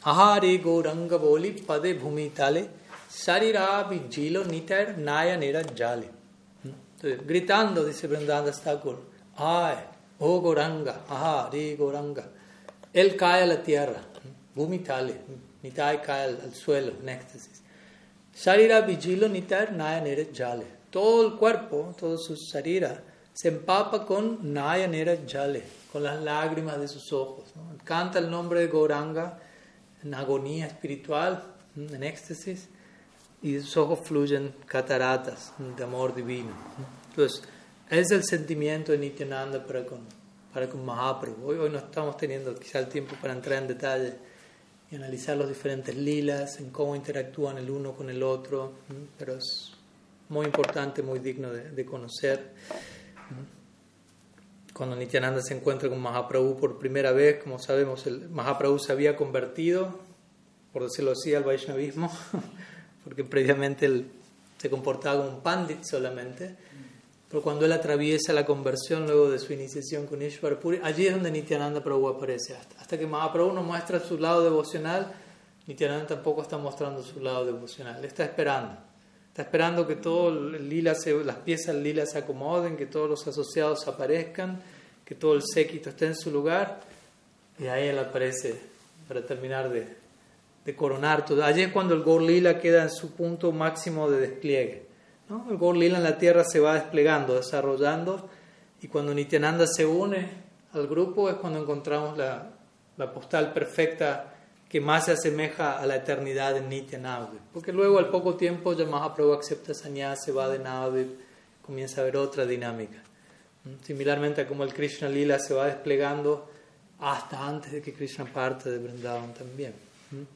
Ahari Gauranga Boli Pade Bhumitale Sarira Vijilo Nitar Naya Nera Jale. Gritando, dice Vrindavan Thakur, ay, oh Gauranga, Ahari Gauranga. Él cae a la tierra, Bhumitale, Nitai cae al, suelo en éxtasis. Sarira Vijilo Nitar Naya Nera Jale todo el cuerpo, todo su sarira, se empapa con Nayanera Jale, con las lágrimas de sus ojos. Canta el nombre de Goranga en agonía espiritual, en éxtasis, y sus ojos fluyen cataratas de amor divino. Entonces, es el sentimiento de Nityananda para con, para con Mahaprabhu. Hoy, hoy no estamos teniendo quizá el tiempo para entrar en detalle y analizar los diferentes lilas, en cómo interactúan el uno con el otro, pero es muy importante, muy digno de, conocer. Cuando Nityananda se encuentra con Mahaprabhu por primera vez, como sabemos, Mahaprabhu se había convertido, por decirlo así, al Vaishnavismo, porque previamente él se comportaba como un pandit solamente. Pero cuando él atraviesa la conversión luego de su iniciación con Ishvara Puri, allí es donde Nityananda Prabhu aparece. Hasta, que Mahaprabhu nos muestra su lado devocional, Nityananda tampoco está mostrando su lado devocional. Él está esperando. Está esperando que todo las piezas lila se acomoden, que todos los asociados aparezcan, que todo el séquito esté en su lugar. Y ahí él aparece para terminar de, coronar todo. Allí es cuando el Gor Lila queda en su punto máximo de despliegue. El Gor Lila en la tierra se va desplegando, desarrollando, y cuando Nityananda se une al grupo es cuando encontramos la postal perfecta que más se asemeja a la eternidad de Nitya Navdev. Porque luego, al poco tiempo, ya Mahaprabhu acepta sannyas, se va de Navdev, comienza a haber otra dinámica. ¿Mm? Similarmente a como el Krishna Lila se va desplegando hasta antes de que Krishna parte de Vrindavan también. ¿Mm? Entonces,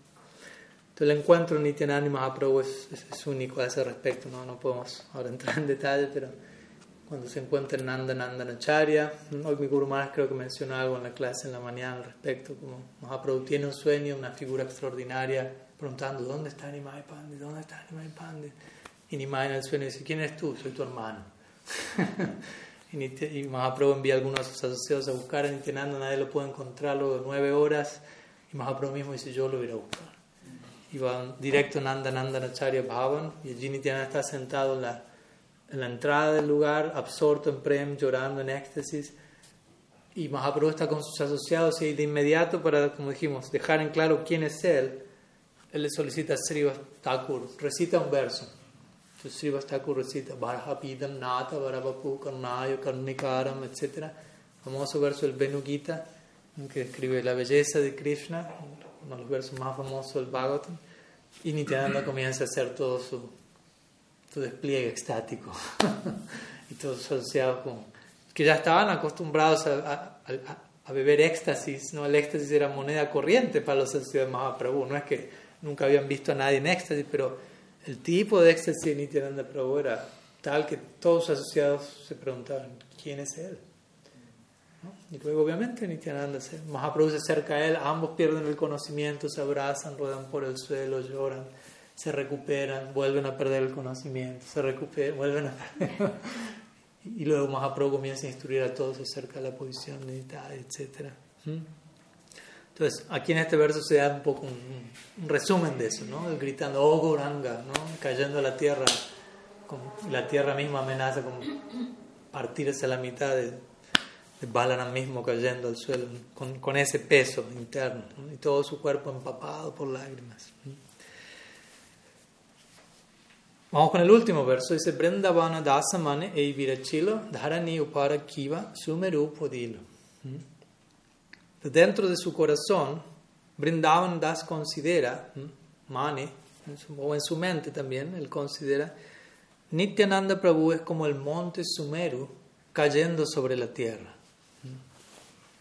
el encuentro Nityananda y Mahaprabhu es, es, único a ese respecto. ¿no? no podemos ahora entrar en detalle, pero cuando se encuentra Nanda Nandanacharya. Hoy mi Guru Maharaj creo que mencionó algo en la clase en la mañana al respecto, como Mahaprabhu tiene un sueño, una figura extraordinaria, preguntando, ¿dónde está Nimai Pandit? ¿Dónde está Nimai Pandit? Y Nimai en el sueño dice, ¿quién eres tú? Soy tu hermano. y Mahaprabhu envía a algunos de sus asociados a buscar a Nityananda, nadie lo puede encontrar luego de nueve horas, y Mahaprabhu mismo dice, yo lo voy a buscar. Y van directo Nanda Nandanacharya Bhavan, y allí Nityananda está sentado en la en la entrada del lugar, absorto en Prem, llorando en éxtasis. Y Mahaprabhu está con sus asociados y de inmediato, para, como dijimos, dejar en claro quién es él, él le solicita a Srivas Thakur, recita un verso. Entonces Srivas Thakur recita, Bharahapidam Nata Varabapu Karnayo Karnikaram, etc. Famoso verso del Venu Gita, que describe la belleza de Krishna, uno de los versos más famosos del Bhagavatam. Y Nityananda comienza a hacer todo su tu despliegue extático y todos asociados con que ya estaban acostumbrados a, a, beber éxtasis, ¿no? El éxtasis era moneda corriente para los asociados de Mahaprabhu, no es que nunca habían visto a nadie en éxtasis, pero el tipo de éxtasis de Nityananda Prabhu era tal que todos los asociados se preguntaban, ¿quién es él? Y luego obviamente Nityananda, se, Mahaprabhu se acerca a él, ambos pierden el conocimiento, se abrazan, ruedan por el suelo, lloran, se recuperan, vuelven a perder el conocimiento, se recuperan, vuelven a perder. y luego Mahaprabhu comienza a instruir a todos acerca de la posición meditada, etc. Entonces, aquí en este verso se da un poco un, resumen de eso, ¿no? Gritando, oh Goranga, ¿no? Cayendo a la tierra, la tierra misma amenaza con partirse a la mitad de, de Balaram mismo cayendo al suelo, con, con ese peso interno, y todo su cuerpo empapado por lágrimas. Vamos con el último verso, dice Brindavana dasamane virachilo dharani upara kiva sumeru podilo. Dentro de su corazón, Brindavan Das considera, Mane, o en su mente también, él considera, Nityananda Prabhu es como el monte Sumeru cayendo sobre la tierra.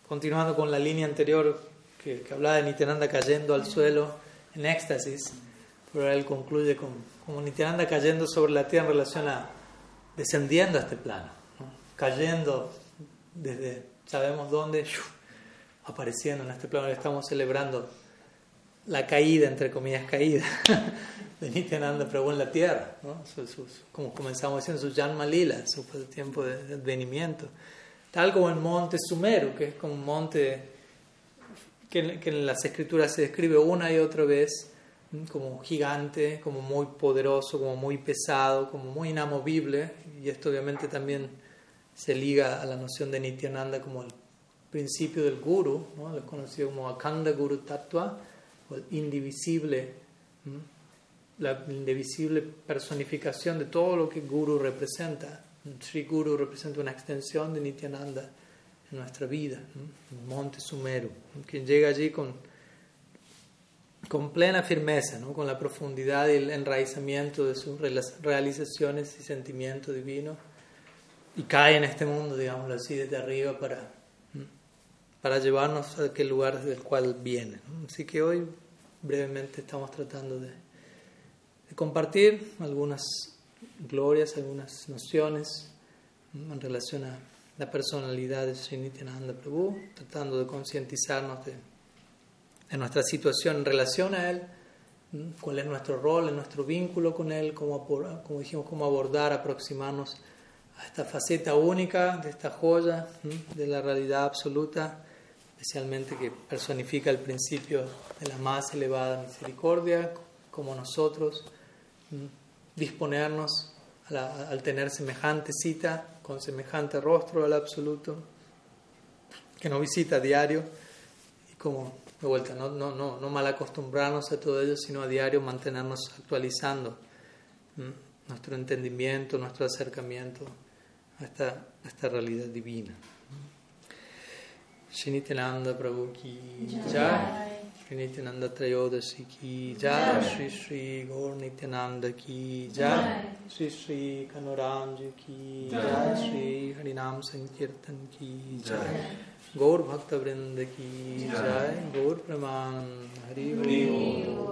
Continuando con la línea anterior que, que hablaba de Nityananda cayendo al suelo en éxtasis, pero él concluye con, como Nityananda cayendo sobre la tierra en relación a descendiendo a este plano, cayendo desde sabemos dónde, apareciendo en este plano, estamos celebrando la caída, entre comillas, caída. De Nityananda Prabhu en la tierra, como comenzamos diciendo, su Janma Lila, su tiempo de advenimiento. Tal como el monte Sumeru, que es como un monte que, que en las escrituras se describe una y otra vez como gigante, como muy poderoso, como muy pesado, como muy inamovible, y esto obviamente también se liga a la noción de Nityananda como el principio del guru, ¿no? conocido como Akanda Guru Tattva, o el indivisible, la indivisible personificación de todo lo que guru representa. Sri Guru representa una extensión de Nityananda en nuestra vida, el monte Sumeru, quien llega allí con, con plena firmeza, ¿no? con la profundidad y el enraizamiento de sus realizaciones y sentimiento divino, y cae en este mundo, digámoslo así, desde arriba para, para llevarnos a aquel lugar del cual viene. Así que hoy brevemente estamos tratando de, de compartir algunas glorias, algunas nociones en relación a la personalidad de Sri Nityananda Prabhu, tratando de concientizarnos de, de, nuestra situación en relación a Él, cuál es nuestro rol, nuestro vínculo con Él, cómo, como dijimos, cómo abordar, aproximarnos a esta faceta única de esta joya de la realidad absoluta, especialmente que personifica el principio de la más elevada misericordia, como nosotros disponernos al tener semejante cita, con semejante rostro al absoluto, que nos visita a diario, y como, de vuelta, no, no, no, no mal acostumbrarnos a todo ello, sino a diario mantenernos actualizando nuestro entendimiento, nuestro acercamiento a esta, a esta realidad divina. Shinityananda Prabhu ki jai. Trayodasi ki jai, Gaur Nityananda ki jai, Shri Kanoranji ki jai, Shri Harinam Sankirtan ki jai, Gaur Bhakta Vrinda ki jai, Gaur Praman Hari Hari